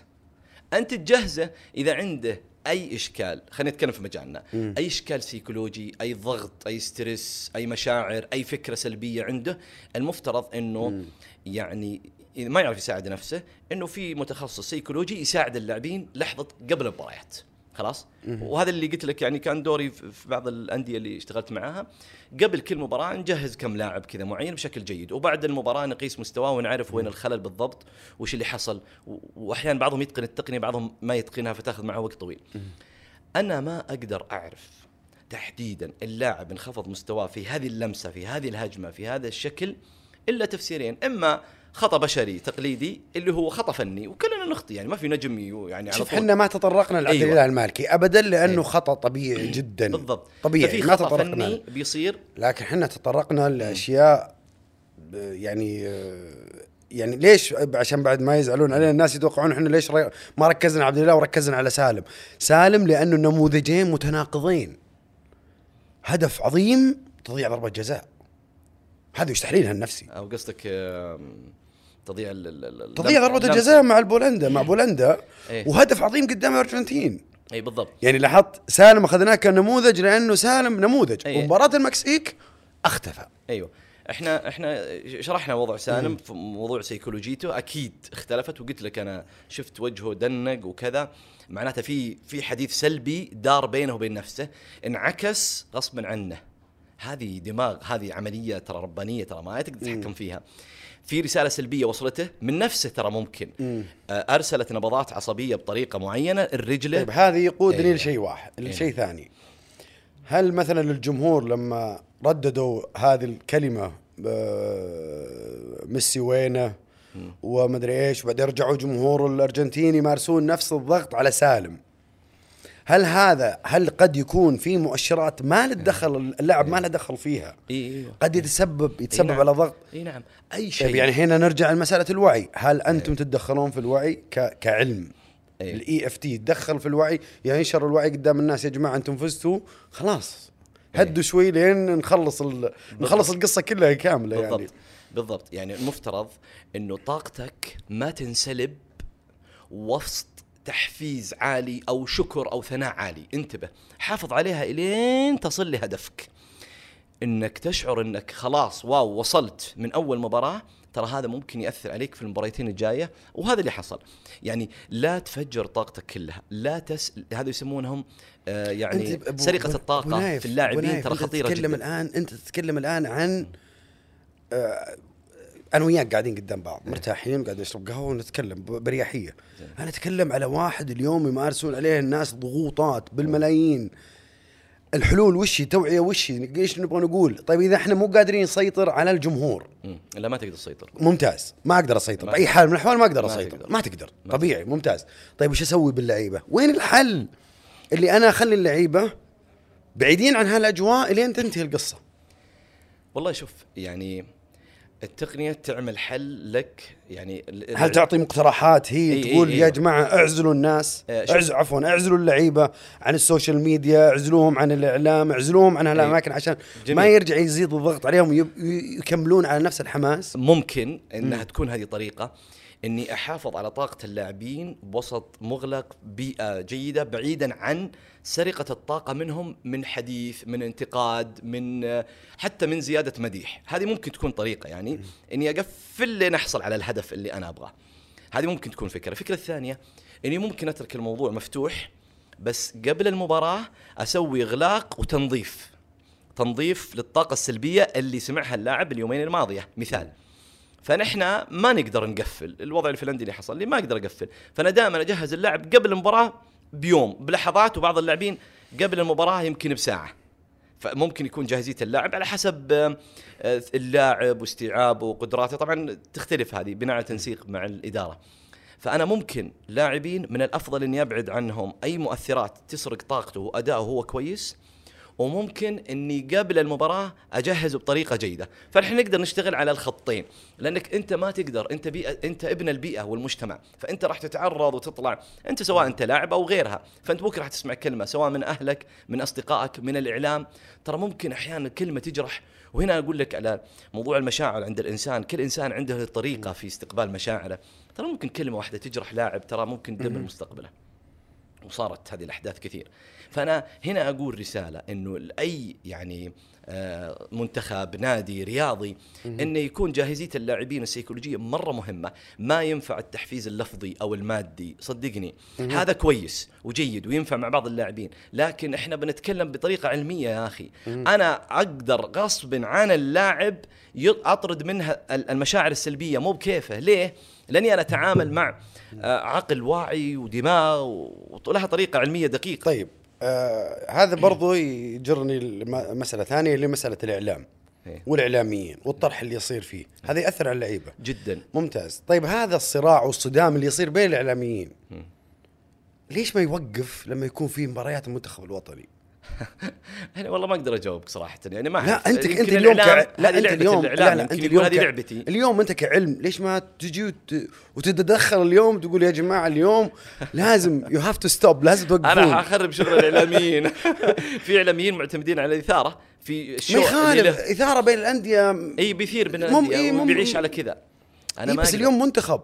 أنت تجهزه إذا عنده أي إشكال خلينا نتكلم في مجالنا. أي إشكال سيكولوجي أي ضغط أي stress أي مشاعر أي فكرة سلبية عنده. المفترض إنه يعني اذا ما يعرف يساعد نفسه إنه في متخصص سيكولوجي يساعد اللاعبين لحظة قبل المباريات خلاص؟ وهذا اللي قلت لك يعني كان دوري في بعض الأندية اللي اشتغلت معاها. قبل كل مباراة نجهز كم لاعب كذا معين بشكل جيد وبعد المباراة نقيس مستواه ونعرف وين الخلل بالضبط وش اللي حصل. وأحيانا بعضهم يتقن التقنية بعضهم ما يتقنها فتاخذ معه وقت طويل. أنا ما أقدر أعرف تحديدا اللاعب انخفض مستواه في هذه اللمسة في هذه الهجمة في هذا الشكل إلا تفسيرين. إما خطأ بشري تقليدي اللي هو خطأ فني وكلنا نخطي يعني ما في نجم يعني على شوف إحنا ما تطرقنا للعدل أيوة. أيوة. المالكي ابدا لأنه أيوة. خطأ طبيعي [CLEARS THROAT] جدا. بالضبط. طبيعي ففي خطأ فني بيصير. لكن إحنا تطرقنا لأشياء يعني آه، يعني ليش عشان بعد ما يزعلون علينا الناس يتوقعون إحنا ليش ما ركزنا على عبد الله وركزنا على سالم. سالم لأنه نموذجين متناقضين. هدف عظيم تضيع ضربة جزاء. هذا وش تحليلها النفسي أو قصدك تضيع ال- تضيع ضربة. الجزاء مع البولندا مع بولندا إيه. وهدف عظيم قدام الارجنتين اي بالضبط. يعني لاحظت سالم أخذناه كنموذج لأنه سالم نموذج. أي. ومباراة المكسيك أختفى. أيوه. إحنا إحنا شرحنا وضع سالم في موضوع سيكولوجيته أكيد اختلفت. وقلت لك أنا شفت وجهه دنق وكذا. معناته في في حديث سلبي دار بينه وبين نفسه. انعكس غصبا عنه. هذه دماغ هذه عملية ترى ربانية ترى ما تقدر تتحكم فيها. في رسالة سلبية وصلته من نفسه ترى ممكن. آه، أرسلت نبضات عصبية بطريقة معينة الرجلة. طيب هذه يقودني إيه. لشيء واحد إيه. لشيء ثاني. هل مثلا الجمهور لما رددوا هذه الكلمة ب- ميسي وينه؟ ومدري إيش وبعدين رجعوا جمهور الارجنتين يمارسون نفس الضغط على سالم. هل هذا هل قد يكون في مؤشرات ما له دخل اللاعب ما له دخل فيها؟ قد يتسبب يتسبب نعم. على ضغط. إي نعم. أي شيء. طيب يعني هنا نرجع لمسألة الوعي. هل أنتم تتدخلون في الوعي. كعلم. ال EFT يتدخل في الوعي يعني ينشر الوعي قدام الناس يا جماعة أنتم فزتوا؟ خلاص. هدوا شوي لين نخلص. نخلص القصة كلها كاملة بالضبط. يعني بالضبط. يعني المفترض إنه طاقتك ما تنسلب وسط تحفيز عالي أو شكر أو ثناء عالي. انتبه حافظ عليها إلين تصل لهدفك. إنك تشعر إنك خلاص واو وصلت من أول مباراة ترى هذا ممكن يأثر عليك في المباراتين الجاية وهذا اللي حصل. يعني لا تفجر طاقتك كلها لا تس هذا يسمونهم آه يعني سرقة الطاقة في اللاعبين ترى خطيرة تتكلم جدا. الآن أنت تتكلم الآن عن آه أنا وياك قاعدين قدام بعض إيه. مرتاحين قاعدين نشرب قهوة ونتكلم برياحية. أنا أتكلم على واحد اليوم يمارسون عليه الناس ضغوطات بالملايين. الحلول وش هي؟ توعية وش هي؟ إيش نبغى نقول؟ طيب إذا إحنا مو قادرين نسيطر على الجمهور. لا ما تقدر تسيطر. ممتاز. ما أقدر أسيطر. باي حال من الأحوال ما أقدر ما أسيطر. تقدر. ما تقدر. ما طبيعي. ممتاز. طيب وش أسوي باللعيبة؟ وين الحل؟ اللي أنا أخلي اللعيبة بعيدين عن هالأجواء لين تنتهي القصة. والله شوف يعني التقنية تعمل حل لك يعني هل تعطي مقترحات هي إي إي تقول إي. يا جماعة اعزلوا الناس آه،. اعزلوا عفوا اعزلوا اللعيبة عن ال social media اعزلوهم عن الإعلام اعزلوهم عن. هالأماكن عشان جميل. ما يرجع يزيد الضغط عليهم ويب- يكملون على نفس الحماس ممكن إنها تكون هذه طريقة إني أحافظ على طاقة اللاعبين بوسط مغلق بيئة جيدة بعيدا عن سرقة الطاقة منهم من حديث من انتقاد من حتى من زيادة مديح. هذه ممكن تكون طريقة يعني إني أقفل لين أحصل على الهدف اللي أنا أبغاه. هذه ممكن تكون فكرة. الفكرة الثانية إني ممكن أترك الموضوع مفتوح بس قبل المباراة أسوي إغلاق وتنظيف. تنظيف للطاقة السلبية اللي سمعها اللاعب اليومين الماضية. مثال فنحن ما نقدر نقفل. الوضع الفنلندي اللي حصل لي ما أقدر أقفل. فأنا دائما أجهز اللاعب قبل المباراة بيوم بلحظات وبعض اللاعبين قبل المباراة يمكن بساعة. فممكن يكون جاهزية اللاعب على حسب آه، اللاعب واستيعابه وقدراته. طبعا تختلف هذه بناء على تنسيق مع الإدارة. فأنا ممكن لاعبين من الأفضل إني أبعد عنهم. أي مؤثرات تسرق طاقته وأداؤه هو كويس وممكن إني قبل المباراة اجهزه بطريقة جيدة. فنحن نقدر نشتغل على الخطين لأنك أنت ما تقدر أنت بيئة أنت ابن البيئة والمجتمع فأنت راح تتعرض وتطلع أنت سواء أنت لاعب أو غيرها فأنت بكره راح تسمع كلمة سواء من أهلك من أصدقائك من الإعلام. ترى ممكن أحيانا كلمة تجرح وهنا أقول لك على موضوع المشاعر عند الإنسان. كل إنسان عنده طريقة في استقبال مشاعره. ترى ممكن كلمة واحدة تجرح لاعب ترى ممكن تدمر مستقبله وصارت هذه الأحداث كثير. فأنا هنا أقول رسالة إنه أي يعني آه، منتخب نادي رياضي إنه يكون جاهزية اللاعبين السيكولوجية مرة مهمة. ما ينفع التحفيز اللفظي أو المادي صدقني. هذا كويس وجيد وينفع مع بعض اللاعبين لكن إحنا بنتكلم بطريقة علمية يا أخي. أنا أقدر غصب عن اللاعب أطرد منها ال- المشاعر السلبية مو بكيفه. ليه؟ لأني أنا أتعامل مع آه، عقل واعي ودماغ ولها طريقة علمية دقيقة. طيب آه هذا برضو يجرني لمسألة ثانية اللي مسألة الإعلام إيه. والإعلاميين والطرح اللي يصير فيه. هذا يأثر على اللعيبة. جدا. ممتاز. طيب هذا الصراع والصدام اللي يصير بين الإعلاميين ليش ما يوقف لما يكون في مباريات المنتخب الوطني؟ [LAUGHS] يعني والله ما أقدر أجاوبك صراحة يعني ما لا. انت أنت اليوم كع... لا أنت اليوم لا لا أنت اليوم هذه. لعبتي اليوم أنت كعلم ليش ما تجي وت... وتتدخل اليوم تقول يا جماعة اليوم لازم you have to stop لازم توقفون أنا حخرب شغل الإعلاميين [LAUGHS] في إعلاميين معتمدين على الإثارة في ما الشو يخالف اللي إثارة بين الأندية إي بيثير بين الأندية مم- وبيعيش على كذا أنا إيه ما بس. اليوم منتخب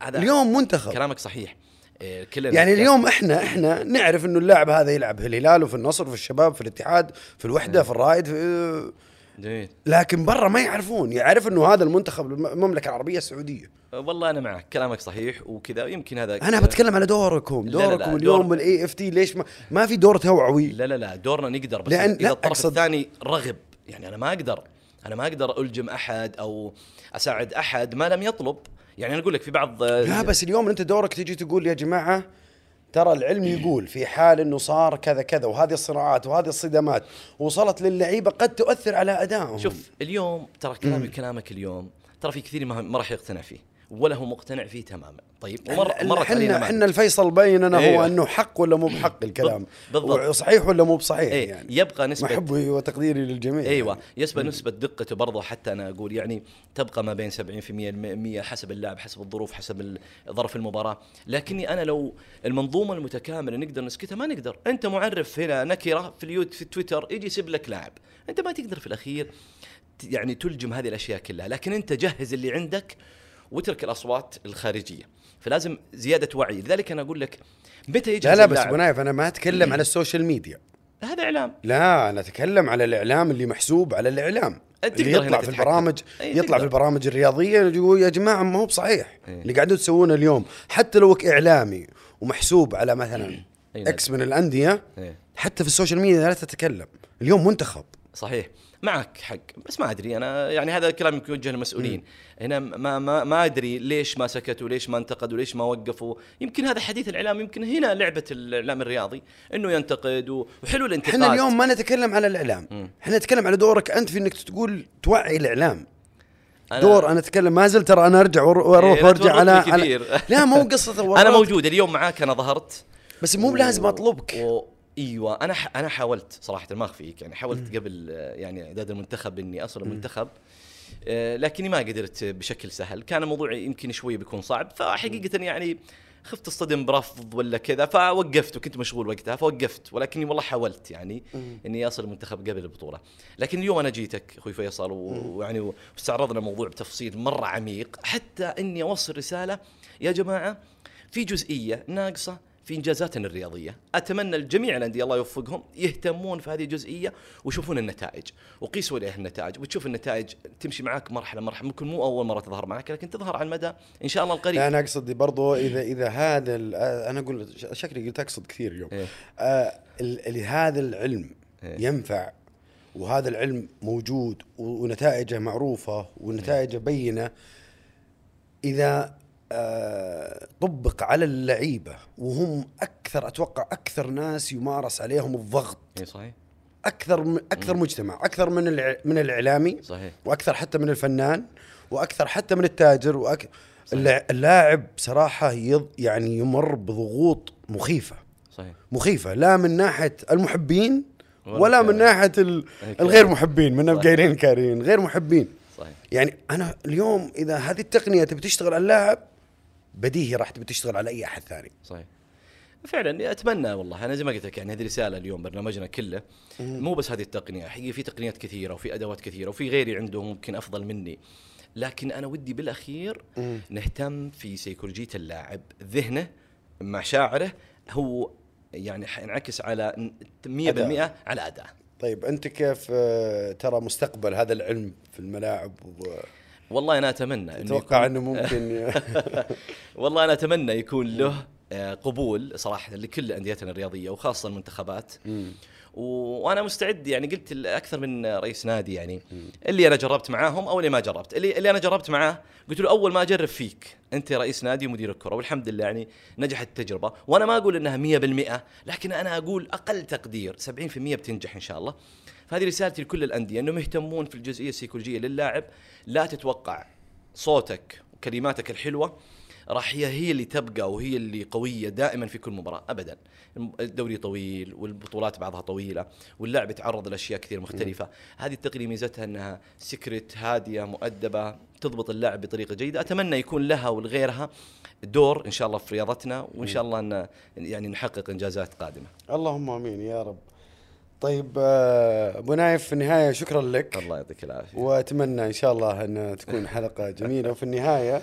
هذا اليوم منتخب كلامك صحيح كلنا يعني اليوم إحنا إحنا نعرف إنه اللاعب هذا يلعب في الهلال وفي النصر وفي الشباب في الاتحاد في الوحدة في الرائد في جميل. لكن برا ما يعرفون. يعرف إنه هذا المنتخب المملكة العربية السعودية. والله أنا معك. كلامك صحيح وكذا. يمكن هذا أنا بتكلم على دوركم. لا، لا، لا، دوركم دور- اليوم بال EFT ليش ما ما في دور توعوي؟ لا لا لا دورنا نقدر بس لأن- إذا لا، الطرف أقصد- الثاني رغب يعني أنا ما أقدر أنا ما أقدر ألجم أحد أو أساعد أحد ما لم يطلب. يعني أنا أقول لك في بعض لا بس اليوم أنت دورك تجي تقول يا جماعة ترى العلم يقول في حال إنه صار كذا كذا وهذه الصراعات وهذه الصدامات وصلت للعيبة قد تؤثر على أدائهم. شوف اليوم ترى كلامي كلامك اليوم ترى في كثير ما ما راح يقتنع فيه. ولا هو مقتنع فيه تماما. طيب مره خلينا إحنا. إحنا الفيصل بيننا هو أيوة. أنه حق ولا مو بحق الكلام؟ بالضبط. صحيح ولا مو بصحيح إيه يعني؟ يبقى نسبه محبي وتقديري للجميع أيوه. يعني. يسبى نسبة دقته برضه حتى أنا أقول يعني تبقى ما بين 70% ل 100 حسب اللاعب حسب الظروف حسب ظرف المباراة. لكني أنا لو المنظومة المتكاملة نقدر نسكتها ما نقدر. أنت معرف هنا نكرة في اليوت في تويتر يجي يسب لك لاعب. أنت ما تقدر في الأخير يعني تلجم هذه الأشياء كلها. لكن أنت جهز اللي عندك واترك الأصوات الخارجية فلازم زيادة وعي لذلك أنا أقول لك متى يجهز لا لا بس؟ أبو نايف أنا ما أتكلم على ال social media هذا إعلام لا أنا أتكلم على الإعلام اللي محسوب على الإعلام اللي يطلع في. البرامج أي يطلع. في البرامج الرياضية يقول يا جماعة ما هو بصحيح إيه. اللي قاعدين تسوونه اليوم حتى لو إعلامي ومحسوب على مثلا أي نادي. X من الأندية إيه. حتى في ال social media لا تتكلم اليوم منتخب صحيح معك حق بس ما أدري أنا يعني هذا الكلام يمكن يوجه للمسؤولين. هنا ما ما ما أدري ليش ما سكتوا ليش ما انتقدوا ليش ما وقفوا. يمكن هذا حديث الإعلام يمكن هنا لعبة الإعلام الرياضي إنه ينتقد وحلو الانتقاد. إحنا اليوم ما نتكلم على الإعلام. إحنا نتكلم على دورك أنت في إنك تقول توعي الإعلام. أنا دور أنا أتكلم ما زلت ترى أنا أرجع وأروح إيه، لا وأرجع على, على. لا مو قصة [LAUGHS] أنا. موجود اليوم معاك أنا ظهرت. بس مو بلازم أطلبك. و... إيوه أنا ح... أنا حاولت صراحة ما أخفيك يعني حاولت قبل يعني إعداد المنتخب إني أصل المنتخب آه، لكني ما قدرت بشكل سهل. كان الموضوع يمكن شوي بيكون صعب فحقيقة يعني خفت أصطدم برفض ولا كذا فوقفت وكنت مشغول وقتها فوقفت ولكني والله حاولت يعني إني أصل المنتخب قبل البطولة. لكن اليوم أنا جيتك أخوي فيصل ويعني واستعرضنا الموضوع بتفصيل مرة عميق حتى إني أوصل رسالة يا جماعة في جزئية ناقصة في إنجازاتنا الرياضية، أتمنى الجميع الأندية الله يوفقهم يهتمون في هذه الجزئية ويشوفون النتائج، وقيسوا عليها النتائج، وتشوف النتائج تمشي معك مرحلة مرحلة، ممكن مو أول مرة تظهر معك لكن تظهر على المدى إن شاء الله القريب. أنا أقصد برضو إذا إذا هذا أنا أقول شكلي قلت أقصد كثير اليوم إيه. آه هذا العلم إيه. ينفع وهذا العلم موجود ونتائجه معروفة ونتائجه بينة إذا طبق على اللعيبة وهم أكثر أتوقع أكثر ناس يمارس عليهم الضغط. إي صحيح. أكثر من أكثر مجتمع أكثر من من الإعلامي صحيح. وأكثر حتى من الفنان وأكثر حتى من التاجر وأك... اللاع- اللاعب صراحة يض... يعني يمر بضغوط مخيفة. صحيح. مخيفة لا من ناحية المحبين ولا ولا من. ناحية ال... الغير محبين من صحيح. القايلين الكارهين غير محبين. صحيح. يعني أنا اليوم إذا هذه التقنية تبي تشتغل على اللاعب بديهي راح تبي تشتغل على أي أحد ثاني. صحيح. فعلا أتمنى والله. أنا زي ما قلت لك يعني هذه رسالة اليوم برنامجنا كله. مو بس هذه التقنية حقيقه في تقنيات كثيرة وفي أدوات كثيرة وفي غيري عنده ممكن أفضل مني. لكن أنا ودي بالأخير نهتم في سيكولوجية اللاعب. ذهنه مشاعره هو يعني حينعكس على 100% أداء. على أداء. طيب أنت كيف آه، ترى مستقبل هذا العلم في الملاعب والله أنا أتمنى يكون- إنه ممكن [LAUGHS] [LAUGHS] والله أنا أتمنى يكون له آه، قبول صراحة لكل أنديتنا الرياضية وخاصة المنتخبات. وأنا مستعد يعني قلت لاكثر من رئيس نادي يعني. اللي أنا جربت معاهم أو اللي ما جربت. اللي, اللي أنا جربت معاه قلت له أول ما أجرب فيك أنت رئيس نادي ومدير الكرة والحمد لله يعني نجحت التجربة. وأنا ما أقول إنها 100% لكن أنا أقول أقل تقدير 70% بتنجح إن شاء الله. فهذه رسالتي لكل الأندية إنهم يهتمون في الجزئية السيكولوجية للاعب. لا تتوقع صوتك وكلماتك الحلوة راح هي هي اللي تبقى وهي اللي قوية دائما في كل مباراة ابدا. الدوري طويل والبطولات بعضها طويلة واللاعب يتعرض لأشياء كثير مختلفة. هذه التقنية ميزتها إنها سكرت هادية مؤدبة تضبط اللاعب بطريقة جيدة. أتمنى يكون لها ولغيرها دور إن شاء الله في رياضتنا وإن شاء الله إن يعني نحقق إنجازات قادمة. اللهم آمين يا رب. طيب آه، أبو نايف في النهاية شكرا لك. الله يعطيك العافية. وأتمنى إن شاء الله أن تكون حلقة [LAUGHS] جميلة. وفي النهاية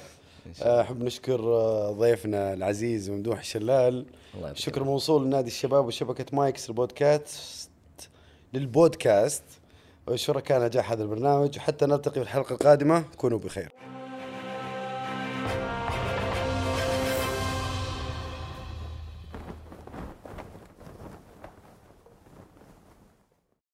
آه، أحب نشكر آه، ضيفنا العزيز ممدوح الشلال. الله شكر موصول لنادي الشباب وشبكة مايكس البودكاست للبودكاست. وشركاء نجاح هذا البرنامج. وحتى نلتقي في الحلقة القادمة. كونوا بخير.